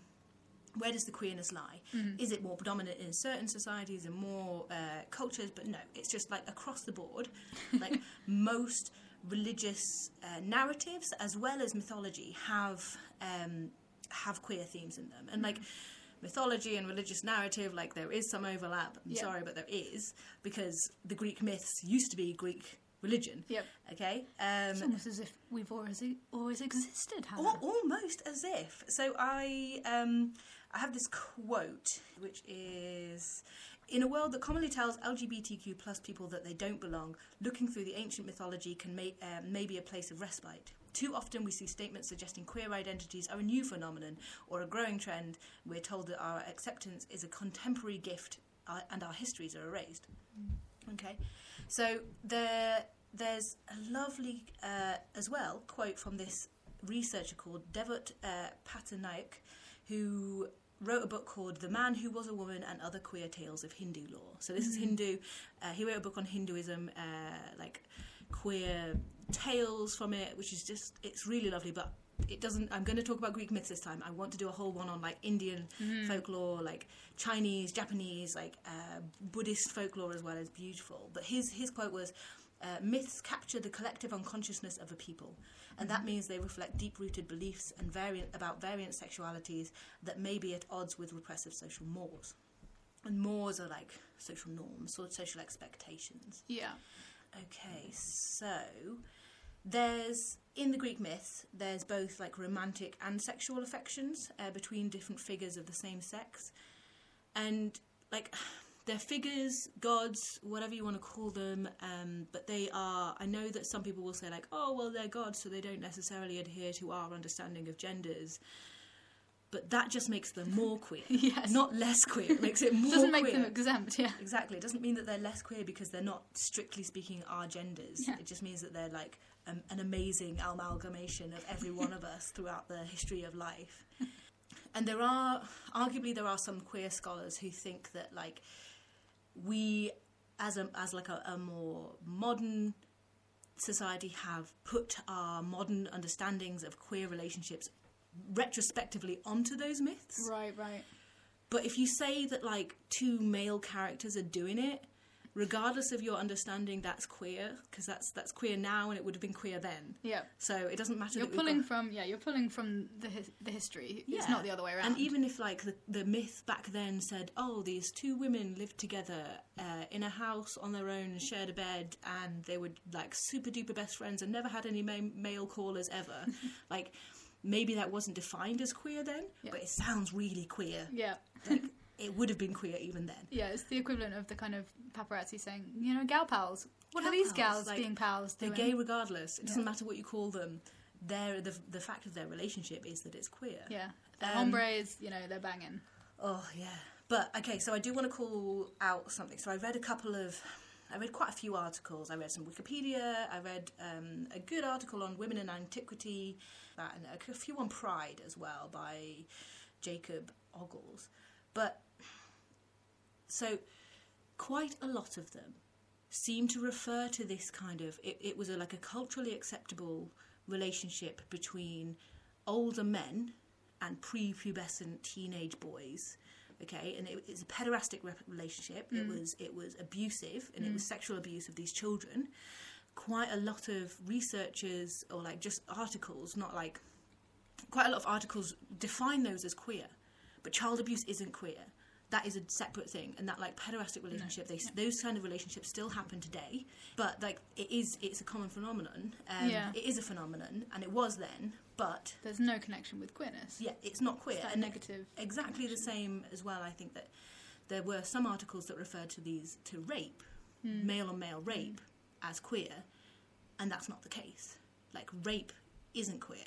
Speaker 1: where does the queerness lie? Is it more predominant in certain societies and more uh, cultures? But no, it's just like across the board. Like most religious uh, narratives as well as mythology have um, have queer themes in them, and like mythology and religious narrative, like there is some overlap. I'm
Speaker 2: Yeah.
Speaker 1: sorry, but there is because the Greek myths used to be Greek religion.
Speaker 2: Yep.
Speaker 1: Okay.
Speaker 2: It's
Speaker 1: Um,
Speaker 2: almost as if we've always always existed, haven't
Speaker 1: almost as if. So I um, I have this quote, which is. In a world that commonly tells LGBTQ plus people that they don't belong, looking through the ancient mythology can may, uh, may be a place of respite. Too often we see statements suggesting queer identities are a new phenomenon or a growing trend. We're told that our acceptance is a contemporary gift uh, and our histories are erased. Okay, so there, there's a lovely, uh, as well, quote from this researcher called Devdutt uh, Pattanaik, who wrote a book called The Man Who Was a Woman and Other Queer Tales of Hindu Lore. So this is Hindu. Uh, he wrote a book on Hinduism, uh, like queer tales from it, which is just, it's really lovely, but it doesn't i'm going to talk about greek myths this time. I want to do a whole one on like indian folklore like chinese japanese like uh, buddhist folklore as well is beautiful. But his his quote was uh, myths capture the collective unconsciousness of a people and that means they reflect deep-rooted beliefs and variant about variant sexualities that may be at odds with repressive social mores. And mores are like social norms sort of social expectations.
Speaker 2: Yeah.
Speaker 1: Okay, so there's in the Greek myths there's both like romantic and sexual affections uh, between different figures of the same sex, and like they're figures, gods, whatever you want to call them, um, but they are. I know that some people will say like, oh well, they're gods, so they don't necessarily adhere to our understanding of genders. But that just makes them more queer,
Speaker 2: Yes.
Speaker 1: not less queer. It makes it more
Speaker 2: Doesn't make
Speaker 1: queer.
Speaker 2: them exempt. Yeah.
Speaker 1: Exactly. It doesn't mean that they're less queer because they're not strictly speaking our genders.
Speaker 2: Yeah.
Speaker 1: It just means that they're like um, an amazing amalgamation of every one of us throughout the history of life. And there are, arguably, there are some queer scholars who think that like we, as a as like a, a more modern society, have put our modern understandings of queer relationships retrospectively onto those myths.
Speaker 2: Right. Right.
Speaker 1: But if you say that like two male characters are doing it, regardless of your understanding, that's queer because that's that's queer now, and it would have been queer then.
Speaker 2: Yeah.
Speaker 1: So it doesn't matter.
Speaker 2: You're pulling
Speaker 1: got-
Speaker 2: from yeah. You're pulling from the his- the history. It's
Speaker 1: Yeah.
Speaker 2: not the other way around.
Speaker 1: And even if like the, the myth back then said, oh, these two women lived together uh, in a house on their own and shared a bed, and they were like super duper best friends and never had any ma- male callers ever, like maybe that wasn't defined as queer then,
Speaker 2: Yeah.
Speaker 1: but it sounds really queer.
Speaker 2: yeah.
Speaker 1: Like it would have been queer even then.
Speaker 2: Yeah, it's the equivalent of the kind of paparazzi saying, you know, gal pals. What
Speaker 1: Gal
Speaker 2: are these
Speaker 1: pals,
Speaker 2: gals
Speaker 1: like,
Speaker 2: being pals Doing?
Speaker 1: They're gay regardless. It doesn't
Speaker 2: Yeah.
Speaker 1: matter what you call them. They're, the the fact of their relationship is that it's queer.
Speaker 2: Yeah, the
Speaker 1: Um,
Speaker 2: hombres, you know, they're banging.
Speaker 1: Oh yeah. But okay, so I do want to call out something. So I read a couple of, I read quite a few articles. I read some Wikipedia. I read um, a good article on women in antiquity, that, and a few on pride as well by Jacob Ogles. But so quite a lot of them seem to refer to this kind of it, it was a, like a culturally acceptable relationship between older men and prepubescent teenage boys okay? And it, it's a pederastic re- relationship. It mm. was it was abusive and it was mm. sexual abuse of these children quite a lot of researchers or like just articles not like quite a lot of articles define those as queer but child abuse isn't queer that is a separate thing and that like pederastic relationship they, those kind of relationships still happen today but like it is it's a common phenomenon um,
Speaker 2: Yeah.
Speaker 1: it is a phenomenon and it was then but
Speaker 2: There's no connection with queerness.
Speaker 1: yeah it's not queer
Speaker 2: It's
Speaker 1: and
Speaker 2: negative.
Speaker 1: exactly the same as well i think that there were some articles that referred to these to rape
Speaker 2: Hmm.
Speaker 1: male on male rape as queer and that's not the case. Like rape isn't queer.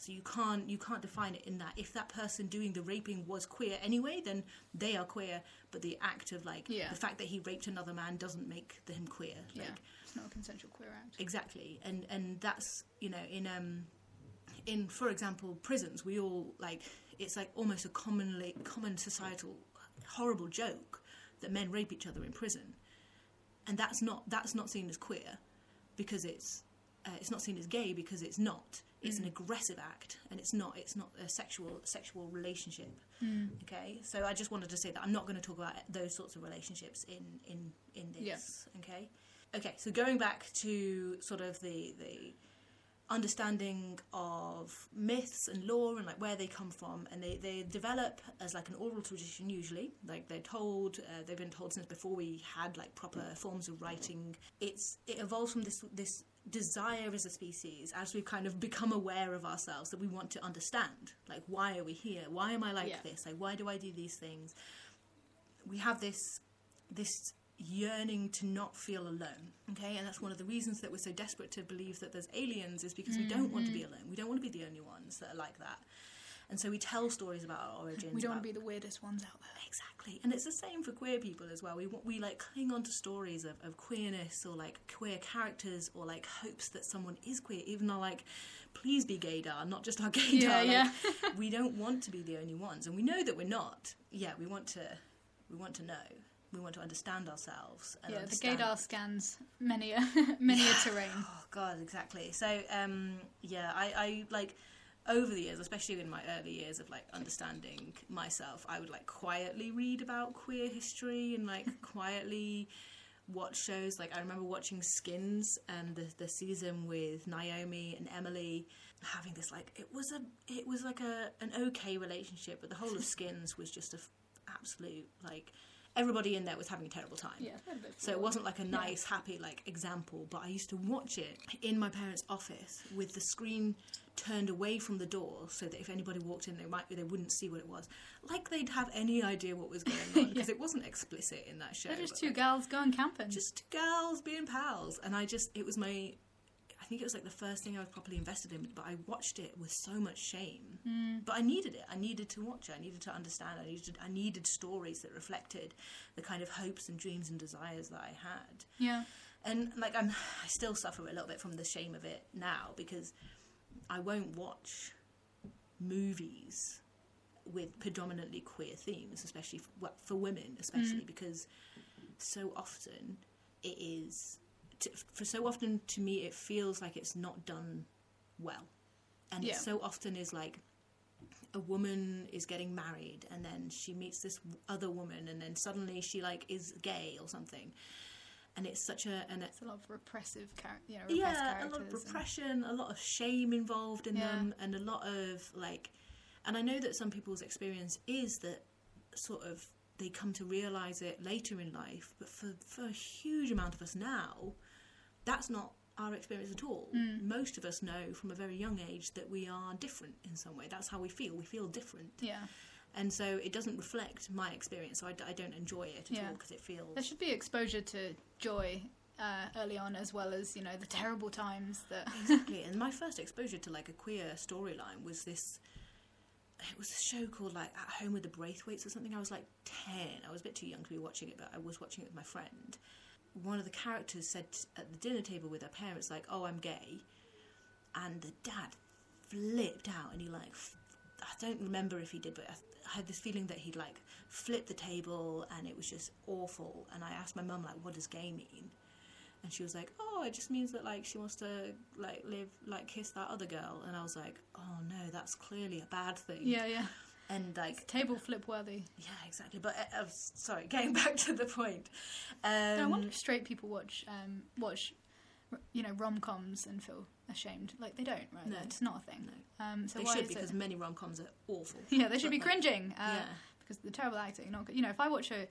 Speaker 1: So you can't you can't define it in that. If that person doing the raping was queer anyway then they are queer but the act of like
Speaker 2: Yeah.
Speaker 1: the fact that he raped another man doesn't make him queer.
Speaker 2: Yeah,
Speaker 1: like
Speaker 2: it's not a consensual queer act.
Speaker 1: exactly. And and that's you know in um in for example prisons we all like it's like almost a commonly common societal horrible joke that men rape each other in prison and that's not that's not seen as queer because it's uh, it's not seen as gay because it's not. It's an aggressive act and it's not it's not a sexual sexual relationship. Okay? So i just wanted to say that i'm not going to talk about those sorts of relationships in in in this.
Speaker 2: Yeah.
Speaker 1: okay? Okay so going back to sort of the the understanding of myths and lore and like where they come from and they, they develop as like an oral tradition usually. Like they're told uh, they've been told since before we had like proper forms of writing. It's it evolves from this this desire as a species as we've kind of become aware of ourselves that we want to understand. Like why are we here? Why am i like
Speaker 2: Yeah.
Speaker 1: this? Like why do i do these things? We have this this yearning to not feel alone okay and that's one of the reasons that we're so desperate to believe that there's aliens is because we don't want to be mm-hmm. alone we don't want to be the only ones that are like that and so we tell stories about our origins
Speaker 2: We don't want to be the weirdest ones out there.
Speaker 1: Exactly, and it's the same for queer people as well. We we like cling on to stories of, of queerness or like queer characters or like hopes that someone is queer, even though like, please be gaydar, not just our gaydar.
Speaker 2: Yeah,
Speaker 1: like,
Speaker 2: yeah.
Speaker 1: we don't want to be the only ones, and we know that we're not. Yeah, we want to, we want to know. We want to understand ourselves. And
Speaker 2: Yeah, the
Speaker 1: understand-
Speaker 2: gaydar scans many a many a terrain.
Speaker 1: Oh God, exactly. So, um, yeah, I, I like over the years, especially in my early years of like understanding myself, I would like quietly read about queer history and like quietly watch shows. Like I remember watching Skins and the the season with Naomi and Emily having this like it was a it was like a an okay relationship, but the whole of Skins was just a f- absolute like everybody in there was having a terrible time.
Speaker 2: Yeah, a bit
Speaker 1: So it wasn't like a nice, happy like example, but I used to watch it in my parents' office with the screen turned away from the door, so that if anybody walked in, they might they wouldn't see what it was. Like they'd have any idea what was going on because it wasn't explicit in that show.
Speaker 2: They're just two
Speaker 1: like,
Speaker 2: gals going camping.
Speaker 1: just two girls being pals, and I just it was my. I think it was like the first thing I was properly invested in, but I watched it with so much shame.
Speaker 2: Hmm.
Speaker 1: But I needed it. I needed to watch it. I needed to understand. I needed. I needed stories that reflected the kind of hopes and dreams and desires that I had
Speaker 2: yeah,
Speaker 1: and like I'm, I still suffer a little bit from the shame of it now because I won't watch movies with predominantly queer themes, especially for, for women, especially because so often it is, to, for so often to me, it feels like it's not done well, and
Speaker 2: Yeah.
Speaker 1: it so often is like a woman is getting married and then she meets this other woman and then suddenly she like is gay or something and it's such a an
Speaker 2: it's a lot of repressive character. You know,
Speaker 1: yeah a lot of
Speaker 2: and-
Speaker 1: repression a lot of shame involved in
Speaker 2: Yeah.
Speaker 1: them and a lot of like and i know that some people's experience is that sort of they come to realize it later in life but for for a huge amount of us now that's not our experience at all.
Speaker 2: Mm.
Speaker 1: most of us know from a very young age that we are different in some way. That's how we feel. We feel different.
Speaker 2: Yeah,
Speaker 1: and so it doesn't reflect my experience. So i, d- I don't enjoy it at
Speaker 2: Yeah.
Speaker 1: all because it feels
Speaker 2: there should be exposure to joy uh, early on, as well as you know the terrible times that.
Speaker 1: exactly. And my first exposure to like a queer storyline was this it was a show called like at home with the braithwaites or something. I was like 10 i was a bit too young to be watching it but i was watching it with my friend one of the characters said at the dinner table with her parents like oh i'm gay. And the dad flipped out and he like i don't remember if he did but I, I had this feeling that he'd like flipped the table and it was just awful. And i asked my mum like what does gay mean? And she was like oh it just means that like she wants to like live like kiss that other girl. And i was like oh no that's clearly a bad thing.
Speaker 2: Yeah, yeah.
Speaker 1: And like
Speaker 2: Table flip worthy.
Speaker 1: yeah exactly but uh, uh, sorry getting back to the point um,
Speaker 2: No, I wonder if straight people watch um, watch you know rom coms and feel ashamed. Like they don't, right?
Speaker 1: No.
Speaker 2: It's not a thing.
Speaker 1: No.
Speaker 2: Um, so
Speaker 1: they
Speaker 2: why
Speaker 1: should
Speaker 2: is
Speaker 1: because
Speaker 2: it?
Speaker 1: many rom-coms are awful
Speaker 2: Yeah, they should be cringing. Uh,
Speaker 1: yeah
Speaker 2: because the terrible acting. Not. You know, if I watch a,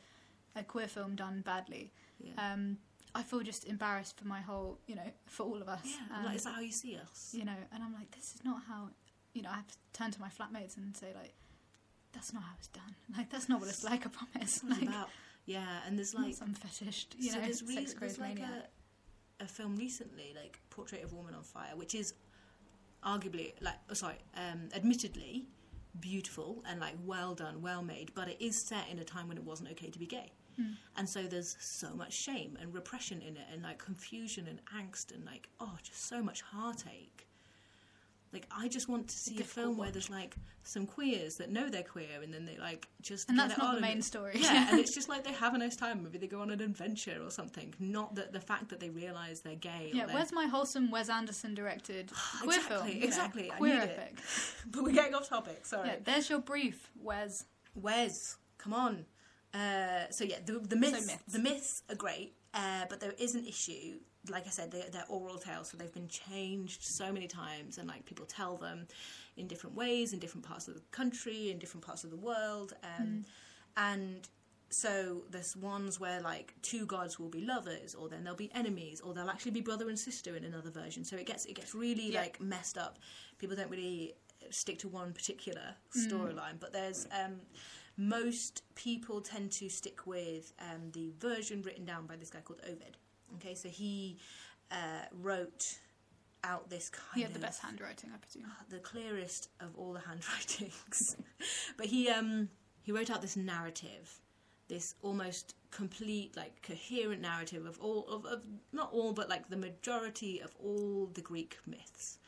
Speaker 2: a queer film done badly,
Speaker 1: yeah
Speaker 2: um, I feel just embarrassed for my whole, you know, for all of us.
Speaker 1: yeah
Speaker 2: Um,
Speaker 1: like, is that how you see us
Speaker 2: you know, and I'm like, this is not how. You know, I have to turn to my flatmates and say like, that's not how it's done. Like that's not what it's like. I promise. Like,
Speaker 1: about yeah and there's like
Speaker 2: some fetished, you
Speaker 1: so
Speaker 2: know,
Speaker 1: there's, re- there's like a, a film recently like portrait of a woman on fire which is arguably like oh, sorry um, admittedly beautiful and like well done well made but it is set in a time when it wasn't okay to be gay
Speaker 2: Mm.
Speaker 1: and so there's so much shame and repression in it and like confusion and angst and like oh just so much heartache like i just want to see a film where there's like some queers that know they're queer and then they like just
Speaker 2: And that's not the main
Speaker 1: it-
Speaker 2: story.
Speaker 1: yeah, and it's just like they have a nice time. Maybe they go on an adventure or something. Not that the fact that they realise they're gay.
Speaker 2: Yeah,
Speaker 1: they're...
Speaker 2: where's my wholesome Wes Anderson directed queer
Speaker 1: Exactly,
Speaker 2: film? you know,
Speaker 1: exactly,
Speaker 2: queer
Speaker 1: it.
Speaker 2: epic.
Speaker 1: But we're getting off topic. Sorry.
Speaker 2: Yeah, there's your brief, Wes.
Speaker 1: Wes, come on. Uh, so yeah, the, the myths,
Speaker 2: myths.
Speaker 1: the myths are great, uh, but there is an issue like I said, they're, they're oral tales, so they've been changed so many times, and like people tell them in different ways in different parts of the country, in different parts of the world, um, and so there's ones where like two gods will be lovers, or then they'll be enemies, or they'll actually be brother and sister in another version. So it gets it gets really
Speaker 2: Yeah.
Speaker 1: like messed up. People don't really stick to one particular storyline, but there's um, most people tend to stick with um, the version written down by this guy called Ovid. Okay, so he uh, wrote out this kind
Speaker 2: He had
Speaker 1: of
Speaker 2: the best handwriting, I presume.
Speaker 1: the clearest of all the handwritings. but he um he wrote out this narrative, this almost complete like coherent narrative of all of, of not all but like the majority of all the Greek myths.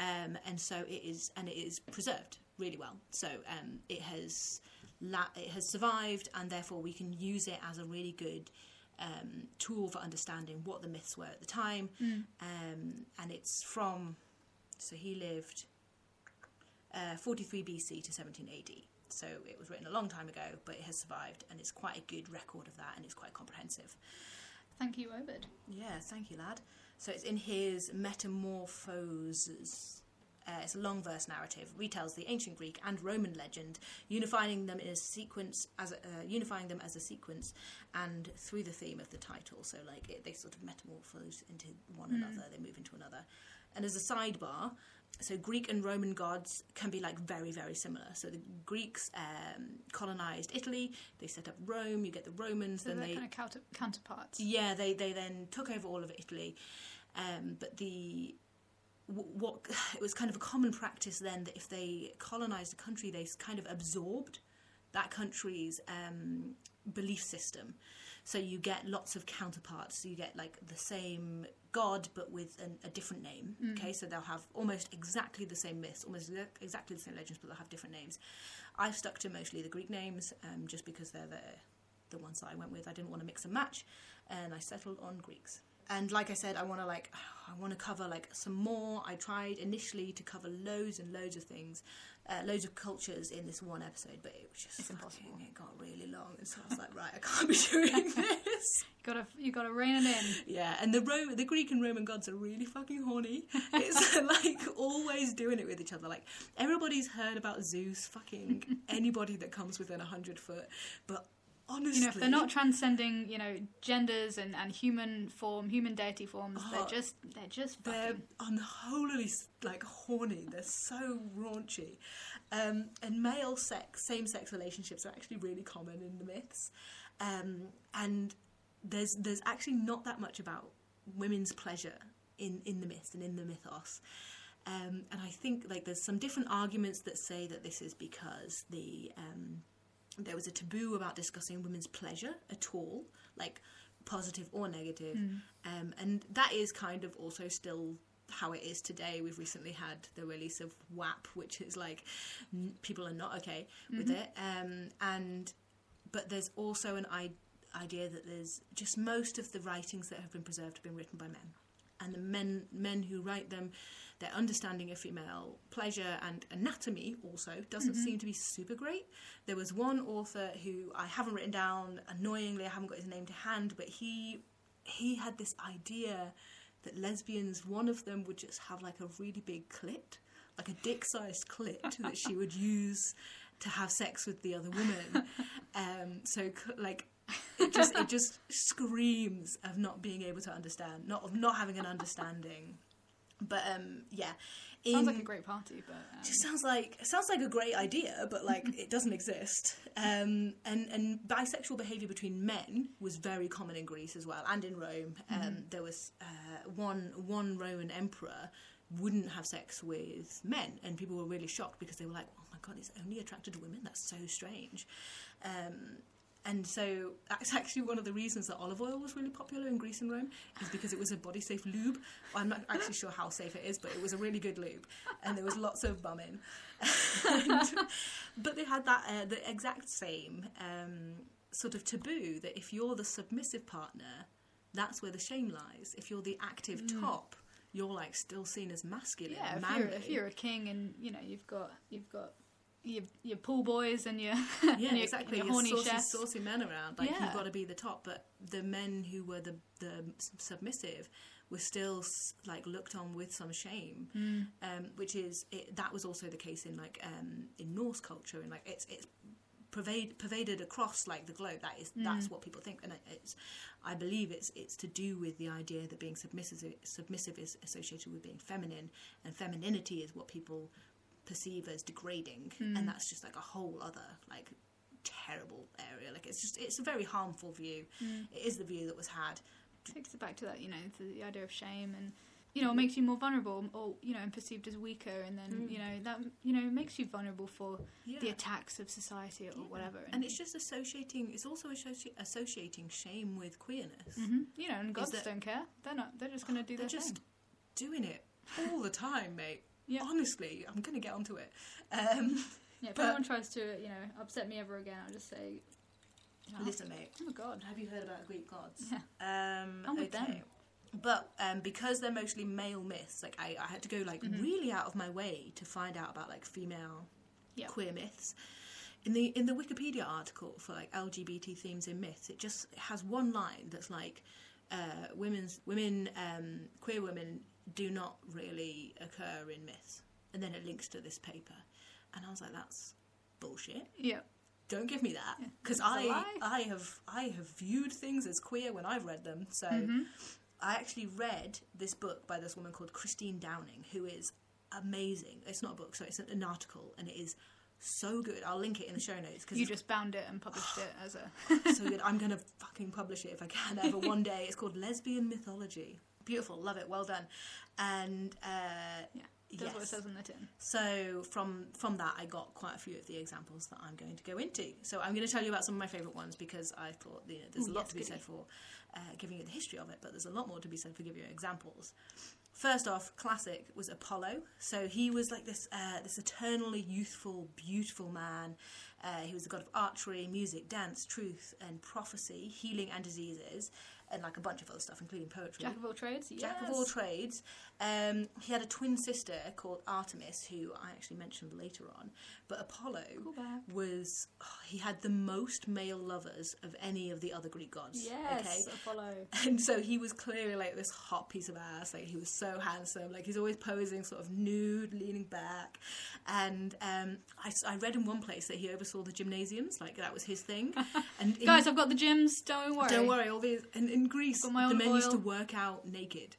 Speaker 1: Um, and so it is, and it is preserved really well. So um, it has la- it has survived, and therefore we can use it as a really good um, tool for understanding what the myths were at the time. Um, and it's from so he lived uh, 43 BC to 17 AD. So it was written a long time ago, but it has survived, and it's quite a good record of that, and it's quite comprehensive.
Speaker 2: Thank you, Ovid.
Speaker 1: Yeah, thank you, lad. So it's in his Metamorphoses. Uh, it's a long verse narrative, retells the ancient Greek and Roman legend, unifying them in a sequence as a, uh, unifying them as a sequence, and through the theme of the title. So like it, they sort of metamorphose into one another, they move into another. And as a sidebar, so Greek and Roman gods can be like very very similar. So the Greeks um, colonized Italy, they set up Rome. You get the Romans,
Speaker 2: So
Speaker 1: then
Speaker 2: they're
Speaker 1: they
Speaker 2: kind of counter- counterparts.
Speaker 1: yeah, they they then took over all of Italy, um, but the what it was kind of a common practice then that if they colonized a country, they kind of absorbed that country's um, belief system. So you get lots of counterparts. So you get like the same god but with an, a different name. Okay, so they'll have almost exactly the same myths, almost exactly the same legends, but they'll have different names. I've stuck to mostly the Greek names, um, just because they're the the ones that I went with. I didn't want to mix and match, and I settled on Greeks. And like I said, I want to like I want to cover like some more. I tried initially to cover loads and loads of things, uh, loads of cultures in this one episode, but it was just fucking-
Speaker 2: impossible.
Speaker 1: It got really long, and so I was like, right, I can't be doing this.
Speaker 2: You gotta, you gotta rein it in.
Speaker 1: Yeah, and the the Greek and Roman gods are really fucking horny. It's like always doing it with each other. Like everybody's heard about Zeus fucking anybody that comes within a hundred foot, but honestly,
Speaker 2: You know, if they're not transcending, you know, genders and, and human form, human deity forms,
Speaker 1: Oh,
Speaker 2: they're just, they're just
Speaker 1: they're
Speaker 2: fucking.
Speaker 1: unholily like horny. They're so raunchy, um, and male sex, same sex relationships are actually really common in the myths, um, and there's there's actually not that much about women's pleasure in in the myths and in the mythos. Um, and I think like there's some different arguments that say that this is because the um, there was a taboo about discussing women's pleasure at all, like positive or negative, um, and that is kind of also still how it is today. We've recently had the release of WAP, which is like n- people are not okay with it, um, and but there's also an I- idea that there's just most of the writings that have been preserved have been written by men, and the men men who write them, their understanding of female pleasure and anatomy also doesn't seem to be super great. There was one author who I haven't written down. Annoyingly, I haven't got his name to hand, but he he had this idea that lesbians, one of them would just have like a really big clit, like a dick-sized clit that she would use to have sex with the other woman. Um, so like it just it just screams of not being able to understand, not of not having an understanding. But um, yeah,
Speaker 2: Sounds like a great party, but um,
Speaker 1: just sounds like sounds like a great idea, but like it doesn't exist. Um, and and bisexual behaviour between men was very common in Greece as well, and in Rome. Um, There was uh, one one Roman emperor wouldn't have sex with men, and people were really shocked because they were like, "Oh my god, he's only attracted to women. That's so strange." Um, and so that's actually one of the reasons that olive oil was really popular in Greece and Rome is because it was a body safe lube. I'm not actually sure how safe it is, but it was a really good lube, and there was lots of bumming. And- but they had that uh, the exact same um, sort of taboo that if you're the submissive partner, that's where the shame lies. If you're the active top, you're like still seen as masculine,
Speaker 2: yeah, if you're, if you're a king and you know you've got you've got your your pool boys and your
Speaker 1: yeah,
Speaker 2: and your,
Speaker 1: exactly.
Speaker 2: your
Speaker 1: Your
Speaker 2: horny
Speaker 1: saucy,
Speaker 2: chefs.
Speaker 1: saucy men around. Like
Speaker 2: Yeah.
Speaker 1: you've got to be the top. But the men who were the the submissive were still like looked on with some shame, um, which is it, that was also the case in like um, in Norse culture and like it's it's pervade, pervaded across like the globe. That is that's what people think, and it- it's I believe it's it's to do with the idea that being submissive submissive is associated with being feminine, and femininity is what people perceive as degrading, and that's just like a whole other like terrible area. Like it's just it's a very harmful view. It is the view that was had.
Speaker 2: takes it back to that, you know, the, the idea of shame and you know, it makes you more vulnerable or you know, and perceived as weaker and then, you know, that you know, makes you vulnerable for the
Speaker 1: Mm.
Speaker 2: Attacks of society or whatever.
Speaker 1: And it's just associating. It's also associ- associating shame with queerness.
Speaker 2: Mhm. you know, and gods
Speaker 1: that-
Speaker 2: don't care. They're not they're just gonna do that.
Speaker 1: They're
Speaker 2: their
Speaker 1: just
Speaker 2: thing.
Speaker 1: doing it all the time, mate.
Speaker 2: Yeah.
Speaker 1: Honestly, I'm gonna get onto it. Um,
Speaker 2: Yeah, if
Speaker 1: but-
Speaker 2: anyone tries to, you know, upset me ever again, I'll just say "Oh,
Speaker 1: listen, mate.
Speaker 2: Oh my god.
Speaker 1: Have you heard about Greek gods?
Speaker 2: Yeah.
Speaker 1: Um,
Speaker 2: I'm with them.
Speaker 1: But um, because they're mostly male myths, like I, I had to go like really out of my way to find out about like female
Speaker 2: Yeah.
Speaker 1: queer myths. In the in the Wikipedia article for like LGBT themes in myths, it just has one line that's like uh, women's women um, queer women do not really occur in myths, and then it links to this paper, and I was like, that's bullshit
Speaker 2: Yeah.
Speaker 1: don't give me that because
Speaker 2: a
Speaker 1: I. I have I have viewed things as queer when I've read them. So
Speaker 2: Mm-hmm.
Speaker 1: I actually read this book by this woman called Christine Downing, who is amazing. It's not a book, so it's an, an article, and it is so good. I'll link it in the show notes because
Speaker 2: You just bound it and published it as a
Speaker 1: so good. I'm gonna fucking publish it if I can ever one day. It's called Lesbian Mythology. Beautiful, love it, well done. And uh,
Speaker 2: Yeah. That's what it says on the tin.
Speaker 1: So from from that, I got quite a few of the examples that I'm going to go into. So I'm going to tell you about some of my favourite ones because I thought you know, there's a lot
Speaker 2: yes,
Speaker 1: to be said for uh, giving you the history of it, but there's a lot more to be said for giving you examples. First off, classic was Apollo. So he was like this uh, this eternally youthful, beautiful man. Uh, he was the god of archery, music, dance, truth, and prophecy, healing and diseases, and like a bunch of other stuff, including poetry.
Speaker 2: Jack of all trades.
Speaker 1: Jack of
Speaker 2: yes.
Speaker 1: all trades. Um, he had a twin sister called Artemis, who I actually mentioned later on. But Apollo
Speaker 2: Cool
Speaker 1: was oh, he had the most male lovers of any of the other Greek gods.
Speaker 2: Yes,
Speaker 1: Okay.
Speaker 2: Apollo.
Speaker 1: And so he was clearly like this hot piece of ass. Like he was so handsome. Like he's always posing sort of nude, leaning back. And um, I, I read in one place that he oversaw the gymnasiums. Like that was his thing. And in-
Speaker 2: Guys, I've got the gyms. Don't worry.
Speaker 1: don't worry, all these. And in Greece, the men used to work out naked.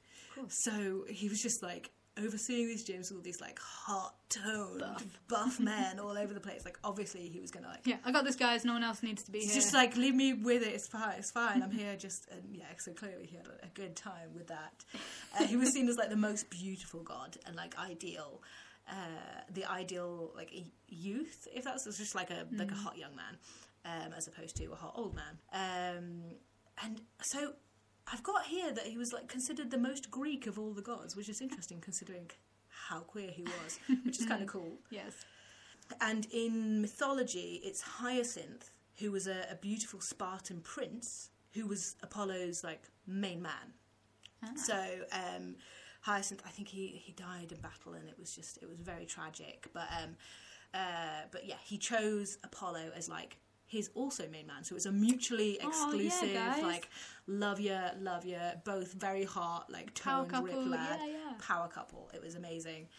Speaker 1: So he was just like overseeing these gyms with all these like hot toned buff,
Speaker 2: Buff.
Speaker 1: men all over the place. Like obviously he was gonna like.
Speaker 2: Yeah, I got this, guys. No one else needs to be here.
Speaker 1: just like leave me with it. It's fine. It's fine. I'm here. Just and yeah. So clearly he had a, a good time with that. Uh, he was seen as like the most beautiful god and like ideal, uh, the ideal like youth. If that's it's just like a like a hot young man, um, as opposed to a hot old man. Um, and so I've got here that he was like considered the most Greek of all the gods, which is interesting considering how queer he was, which is kind of cool.
Speaker 2: yes.
Speaker 1: And in mythology, it's Hyacinth, who was a, a beautiful Spartan prince, who was Apollo's like main man.
Speaker 2: Ah.
Speaker 1: So um, Hyacinth, I think he, he died in battle, and it was just it was very tragic. But um, uh, but yeah, he chose Apollo as like his also main man. So it's a mutually
Speaker 2: Oh, yeah,
Speaker 1: exclusive, like love ya, love ya, both very hot, like
Speaker 2: Power
Speaker 1: toned rip
Speaker 2: couple.
Speaker 1: lad
Speaker 2: Yeah, yeah.
Speaker 1: power couple. It was amazing.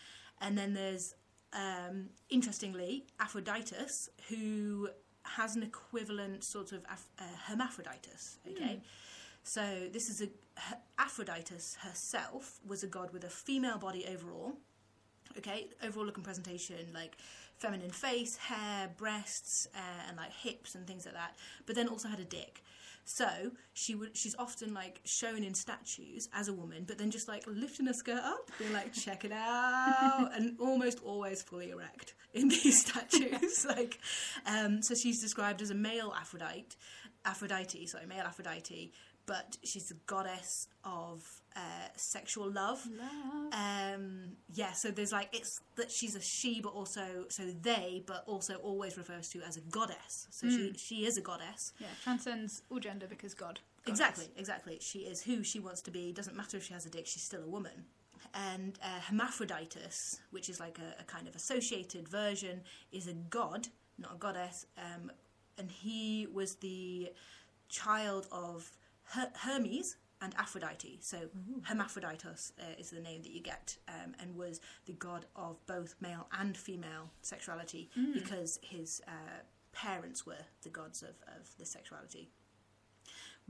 Speaker 1: And then there's, um, interestingly, Aphroditus, who has an equivalent sort of Aph- uh, hermaphroditus. Okay, so this is a H- Aphroditus herself was a god with a female body overall. Okay, overall look and presentation, like feminine face, hair, breasts, uh, and like hips and things like that. But then also had a dick. So she would she's often like shown in statues as a woman, but then just like lifting her skirt up, being like, check it out, and almost always fully erect in these statues. like, um, so she's described as a male Aphrodite, Aphrodite, sorry, male Aphrodite, but she's the goddess of uh, sexual love.
Speaker 2: Love.
Speaker 1: Um, yeah, so there's like it's that she's a she, but also so they, but also always refers to as a goddess. So she she is a goddess.
Speaker 2: Yeah, transcends all gender because God. God
Speaker 1: Exactly, exactly. She is who she wants to be. Doesn't matter if she has a dick; she's still a woman. And uh, Hermaphroditus, which is like a, a kind of associated version, is a god, not a goddess. Um, and he was the child of Her- Hermes and Aphrodite. So Hermaphroditos uh, is the name that you get, um, and was the god of both male and female sexuality because his uh, parents were the gods of, of the sexuality.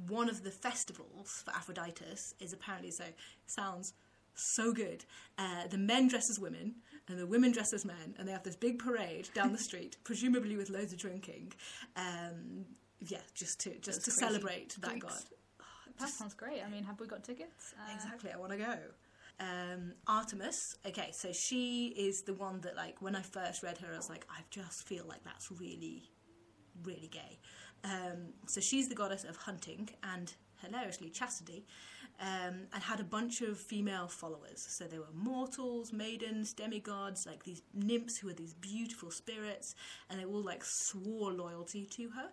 Speaker 1: One of the festivals for Aphroditus is apparently so sounds so good. Uh, the men dress as women and the women dress as men, and they have this big parade down the street, presumably with loads of drinking. Um, yeah, just to just
Speaker 2: Those
Speaker 1: to
Speaker 2: crazy
Speaker 1: celebrate that god.
Speaker 2: That sounds great. I mean, have we got tickets? Uh,
Speaker 1: Exactly, I want to go. Um, Artemis, okay, so she is the one that, like, when I first read her, I was like, I just feel like that's really, really gay. Um, so she's the goddess of hunting and hilariously chastity, um, and had a bunch of female followers. So they were mortals, maidens, demigods, like these nymphs who were these beautiful spirits, and they all like swore loyalty to her.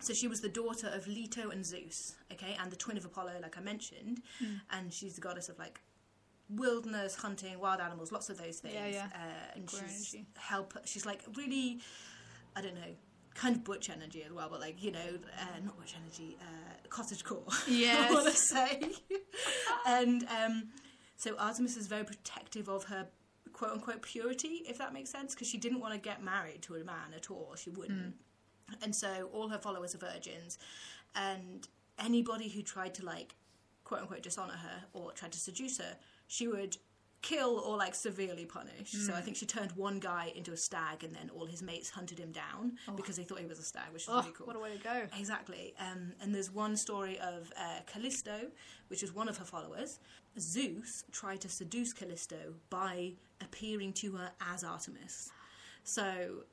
Speaker 1: So she was the daughter of Leto and Zeus, okay, and the twin of Apollo, like I mentioned, and she's the goddess of like wilderness, hunting, wild animals, lots of those things.
Speaker 2: Yeah, yeah.
Speaker 1: Uh, and
Speaker 2: Queer
Speaker 1: she's
Speaker 2: energy.
Speaker 1: help. She's like really, I don't know, kind of butch energy as well, but like you know, uh, not butch energy, uh, cottage core.
Speaker 2: Yes.
Speaker 1: I want to say. and um, so Artemis is very protective of her quote unquote purity, if that makes sense, because she didn't want to get married to a man at all. She wouldn't. And so all her followers are virgins, and anybody who tried to like quote unquote dishonor her or tried to seduce her, she would kill or like severely punish. So I think she turned one guy into a stag, and then all his mates hunted him down because they thought he was a stag, which is
Speaker 2: Oh,
Speaker 1: really cool.
Speaker 2: what a way to go.
Speaker 1: Exactly. Um, and there's one story of uh, Callisto, which is one of her followers. Zeus tried to seduce Callisto by appearing to her as Artemis. So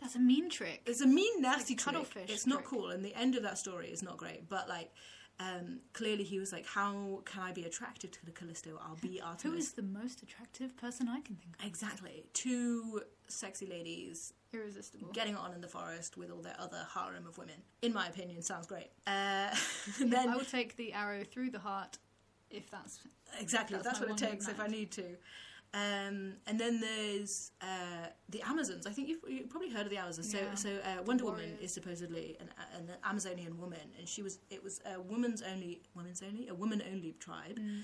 Speaker 2: That's a mean trick.
Speaker 1: it's a mean, nasty
Speaker 2: Like
Speaker 1: trick.
Speaker 2: cuttlefish
Speaker 1: It's not
Speaker 2: trick.
Speaker 1: cool, and the end of that story is not great. But like, um, clearly he was like, "How can I be attracted to the Callisto? I'll be Artemis."
Speaker 2: Who is the most attractive person I can think of?
Speaker 1: exactly two sexy ladies
Speaker 2: Irresistible.
Speaker 1: getting on in the forest with all their other harem of women. In my opinion, sounds great. Uh, then
Speaker 2: I will take the arrow through the heart if that's
Speaker 1: exactly
Speaker 2: that's
Speaker 1: that's,
Speaker 2: my
Speaker 1: what it takes if I need to. Um, and then there's uh, the Amazons. I think you've, you've probably heard of the Amazons.
Speaker 2: Yeah.
Speaker 1: So, so uh, Wonder Woman is supposedly an, an Amazonian woman, and she was. It was a woman's only, women's only, a woman only tribe,
Speaker 2: Mm.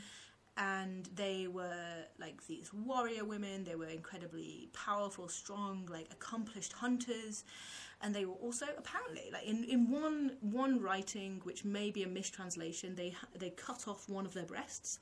Speaker 1: and they were like these warrior women. They were incredibly powerful, strong, like accomplished hunters, and they were also apparently like in, in one one writing, which may be a mistranslation. They they cut off one of their breasts,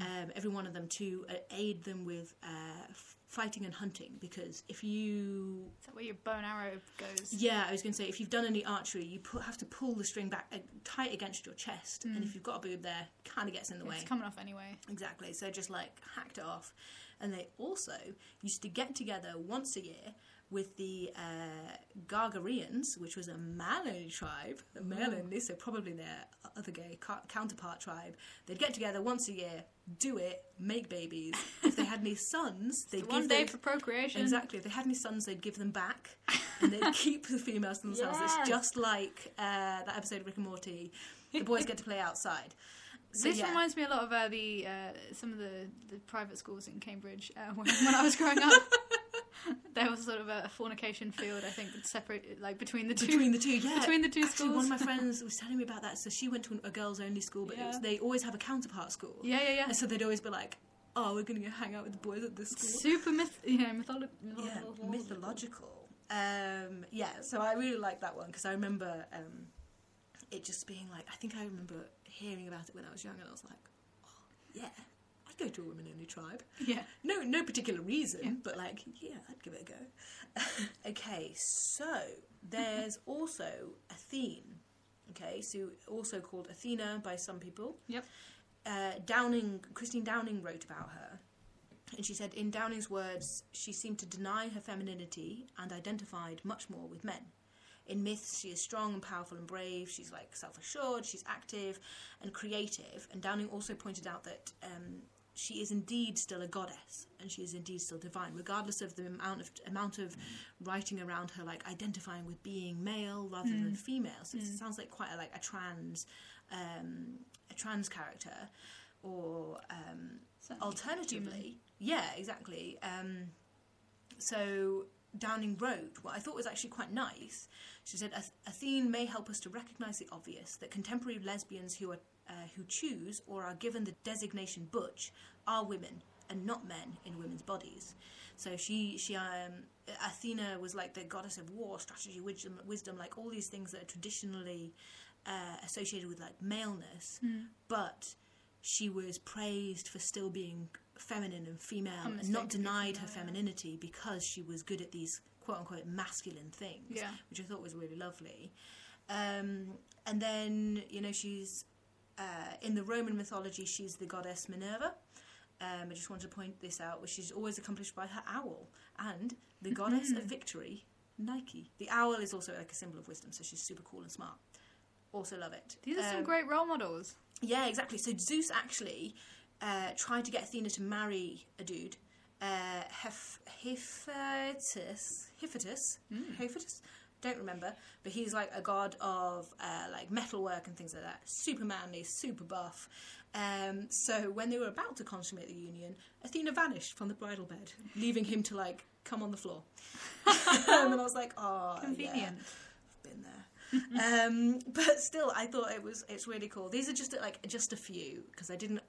Speaker 1: um, every one of them to uh, aid them with uh, fighting and hunting. Because if you
Speaker 2: is that where your bow and arrow goes.
Speaker 1: yeah, I was going to say if you've done any archery, you pu- have to pull the string back uh, tight against your chest, and if you've got a boob there, kind of gets in the way.
Speaker 2: It's coming off anyway.
Speaker 1: Exactly. So just like hacked it off. And they also used to get together once a year with the uh, Gargareans, which was a male tribe, a male only, so probably their other gay ca- counterpart tribe. They'd get together once a year, do it, make babies. If they had any sons, they'd
Speaker 2: The
Speaker 1: give
Speaker 2: one day
Speaker 1: those-
Speaker 2: for procreation.
Speaker 1: Exactly. If they had any sons, they'd give them back, and they'd keep the females to themselves.
Speaker 2: Yes.
Speaker 1: It's just like uh, that episode of Rick and Morty. The boys get to play outside. So,
Speaker 2: this
Speaker 1: yeah.
Speaker 2: reminds me a lot of uh, the uh, some of the, the private schools in Cambridge uh, when, when I was growing up. there was sort of a fornication field, I think, that separated like between the two.
Speaker 1: between the two, yeah.
Speaker 2: between the two
Speaker 1: Actually, one of my friends was telling me about that. So she went to a girls' only school, but it was, they always have a counterpart school.
Speaker 2: yeah, yeah, yeah.
Speaker 1: And so they'd always be like, "Oh, we're going to go hang out with the boys at this school."
Speaker 2: Super myth, you know, mytholo-
Speaker 1: yeah,
Speaker 2: mythological.
Speaker 1: mythological. Um, yeah, so I really like that one because I remember um, it just being like, I think I remember hearing about it when I was young, and I was like, oh, yeah, I'd go to a women-only tribe.
Speaker 2: Yeah.
Speaker 1: No, no particular reason,
Speaker 2: Yeah.
Speaker 1: but like, yeah, I'd give it a go. okay, so there's also Athene. Okay, so also called Athena by some people.
Speaker 2: Yep.
Speaker 1: Uh, Downing, Christine Downing wrote about her, and she said, in Downing's words, she seemed to deny her femininity and identified much more with men. In myths, she is strong and powerful and brave. She's like self assured, she's active and creative. And Downing also pointed out that um, she is indeed still a goddess and she is indeed still divine, regardless of the amount of amount of writing around her, like identifying with being male rather than female. So it sounds like quite a, like a trans, um, a trans character, or um, alternatively, yeah, exactly. Um, so Downing wrote what I thought was actually quite nice. She said, "Ath- "Athene may help us to recognise the obvious that contemporary lesbians who are uh, who choose or are given the designation butch are women and not men in women's bodies." So she she um, Athena was like the goddess of war, strategy, wisdom, wisdom, like all these things that are traditionally uh, associated with like maleness, but she was praised for still being feminine and female and not denied her femininity because she was good at these quote unquote masculine things,
Speaker 2: Yeah.
Speaker 1: which I thought was really lovely. Um, and then, you know, she's uh, in the Roman mythology, she's the goddess Minerva. Um, I just want to point this out, which is always accomplished by her owl, and the goddess of victory, Nike. The owl is also like a symbol of wisdom, so she's super cool and smart. Also love it.
Speaker 2: These are some
Speaker 1: Um,
Speaker 2: great role models.
Speaker 1: yeah, exactly. So Zeus actually uh, tried to get Athena to marry a dude, uh, Heph- Hephaestus. Hephaestus. Hephaestus. Don't remember, but he's like a god of uh, like metalwork and things like that. Super manly, super buff. Um, so when they were about to consummate the union, Athena vanished from the bridal bed, leaving him to like come on the floor. and I was like, oh,
Speaker 2: Convenient.
Speaker 1: Yeah I've been there. um, but still, I thought it was it's really cool. These are just like just a few because I didn't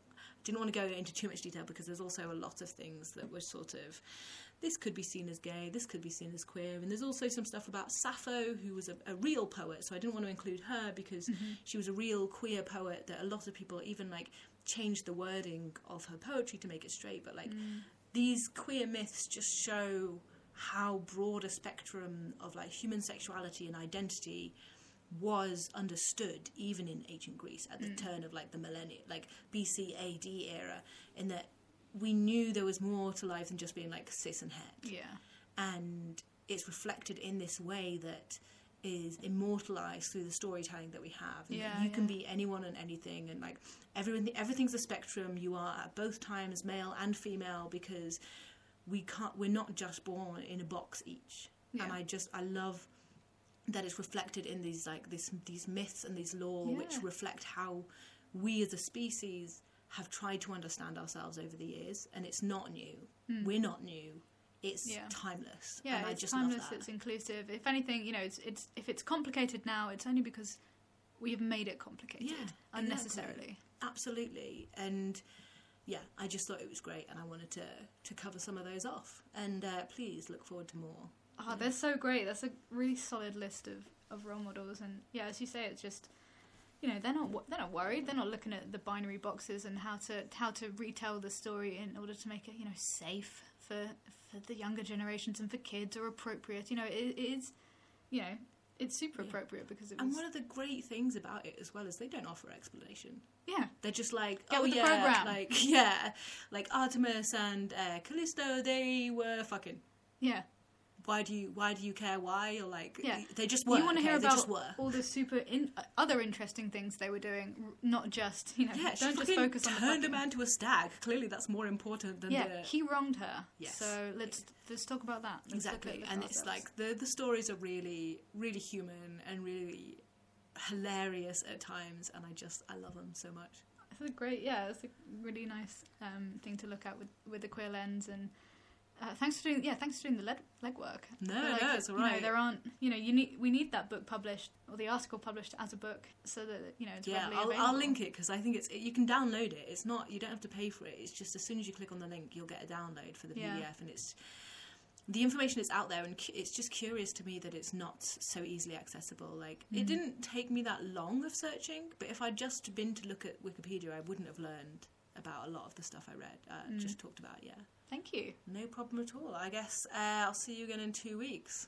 Speaker 1: didn't want to go into too much detail because there's also a lot of things that were sort of this could be seen as gay, this could be seen as queer, and there's also some stuff about Sappho, who was a, a real poet. So I didn't want to include her because mm-hmm. she was a real queer poet that a lot of people even like changed the wording of her poetry to make it straight. But like mm. these queer myths just show how broad a spectrum of like human sexuality and identity was understood even in ancient Greece at the mm. turn of like the millennium, like BC AD era, in that we knew there was more to life than just being like cis and het
Speaker 2: Yeah.
Speaker 1: and it's reflected in this way that is immortalized through the storytelling that we have. And
Speaker 2: Yeah,
Speaker 1: you can
Speaker 2: yeah.
Speaker 1: be anyone and anything, and like everything, everything's a spectrum. You are at both times male and female because we can't. We're not just born in a box each. And I just I love that it's reflected in these like this these myths and these lore which reflect how we as a species have tried to understand ourselves over the years and it's not new we're not new it's.
Speaker 2: Yeah.
Speaker 1: timeless
Speaker 2: Yeah,
Speaker 1: and i
Speaker 2: it's
Speaker 1: just
Speaker 2: timeless.
Speaker 1: love that
Speaker 2: It's inclusive. If anything, you know, it's it's if it's complicated now, it's only because we have made it complicated
Speaker 1: Yeah,
Speaker 2: unnecessarily.
Speaker 1: absolutely and yeah i just thought it was great and i wanted to to cover some of those off and uh, please look forward to more
Speaker 2: Oh, they're so great. That's a really solid list of, of role models, and yeah, as you say, it's just you know they're not they're not worried. They're not looking at the binary boxes and how to how to retell the story in order to make it you know safe for for the younger generations and for kids or appropriate. You know, it, it is you know it's super
Speaker 1: Yeah.
Speaker 2: appropriate because it
Speaker 1: and one of the great things about it as well is they don't offer explanation
Speaker 2: yeah
Speaker 1: they're just like
Speaker 2: Get
Speaker 1: oh yeah
Speaker 2: program.
Speaker 1: like yeah like artemis and uh, callisto they were fucking
Speaker 2: yeah.
Speaker 1: Why do you why do you care why or like
Speaker 2: Yeah.
Speaker 1: they just were
Speaker 2: you want to hear about all the super in, uh, other interesting things they were doing, r- not just you know.
Speaker 1: yeah, she
Speaker 2: don't just focus on the
Speaker 1: turned a man to a stag. Clearly, that's more important than
Speaker 2: Yeah,
Speaker 1: the
Speaker 2: he wronged her.
Speaker 1: Yes.
Speaker 2: So let's let's talk about that. Let's
Speaker 1: exactly. And it's
Speaker 2: ourselves.
Speaker 1: like the the stories are really really human and really hilarious at times, and I just I love them so much.
Speaker 2: It's a great, yeah, it's a really nice um, thing to look at with, with the queer lens. And uh, thanks for doing, yeah, thanks for doing the leg, legwork.
Speaker 1: No,
Speaker 2: like,
Speaker 1: no, it's
Speaker 2: you know, there aren't, you know, you need we need that book published or the article published as a book so that you know it's
Speaker 1: Yeah, I'll. I'll link it because I think it's you can download it. It's not you don't have to pay for it. It's just as soon as you click on the link, you'll get a download for the
Speaker 2: Yeah.
Speaker 1: PDF, and it's the information is out there, and cu- it's just curious to me that it's not so easily accessible. Like
Speaker 2: Mm.
Speaker 1: it didn't take me that long of searching, but if I'd just been to look at Wikipedia, I wouldn't have learned about a lot of the stuff I read. Uh,
Speaker 2: Mm.
Speaker 1: Just talked about, yeah.
Speaker 2: Thank you.
Speaker 1: No problem at all. I guess uh, I'll see you again in two weeks.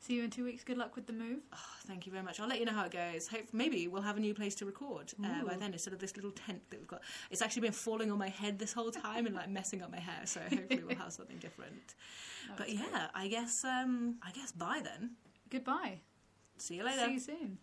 Speaker 2: See you in two weeks. Good luck with the move.
Speaker 1: Oh, thank you very much. I'll let you know how it goes. Hope maybe we'll have a new place to record uh, by then instead of this little tent that we've got. It's actually been falling on my head this whole time and like messing up my hair. So hopefully we'll have something different. But
Speaker 2: that's great.
Speaker 1: yeah, I guess um, I guess bye then.
Speaker 2: Goodbye.
Speaker 1: See you later.
Speaker 2: See you soon.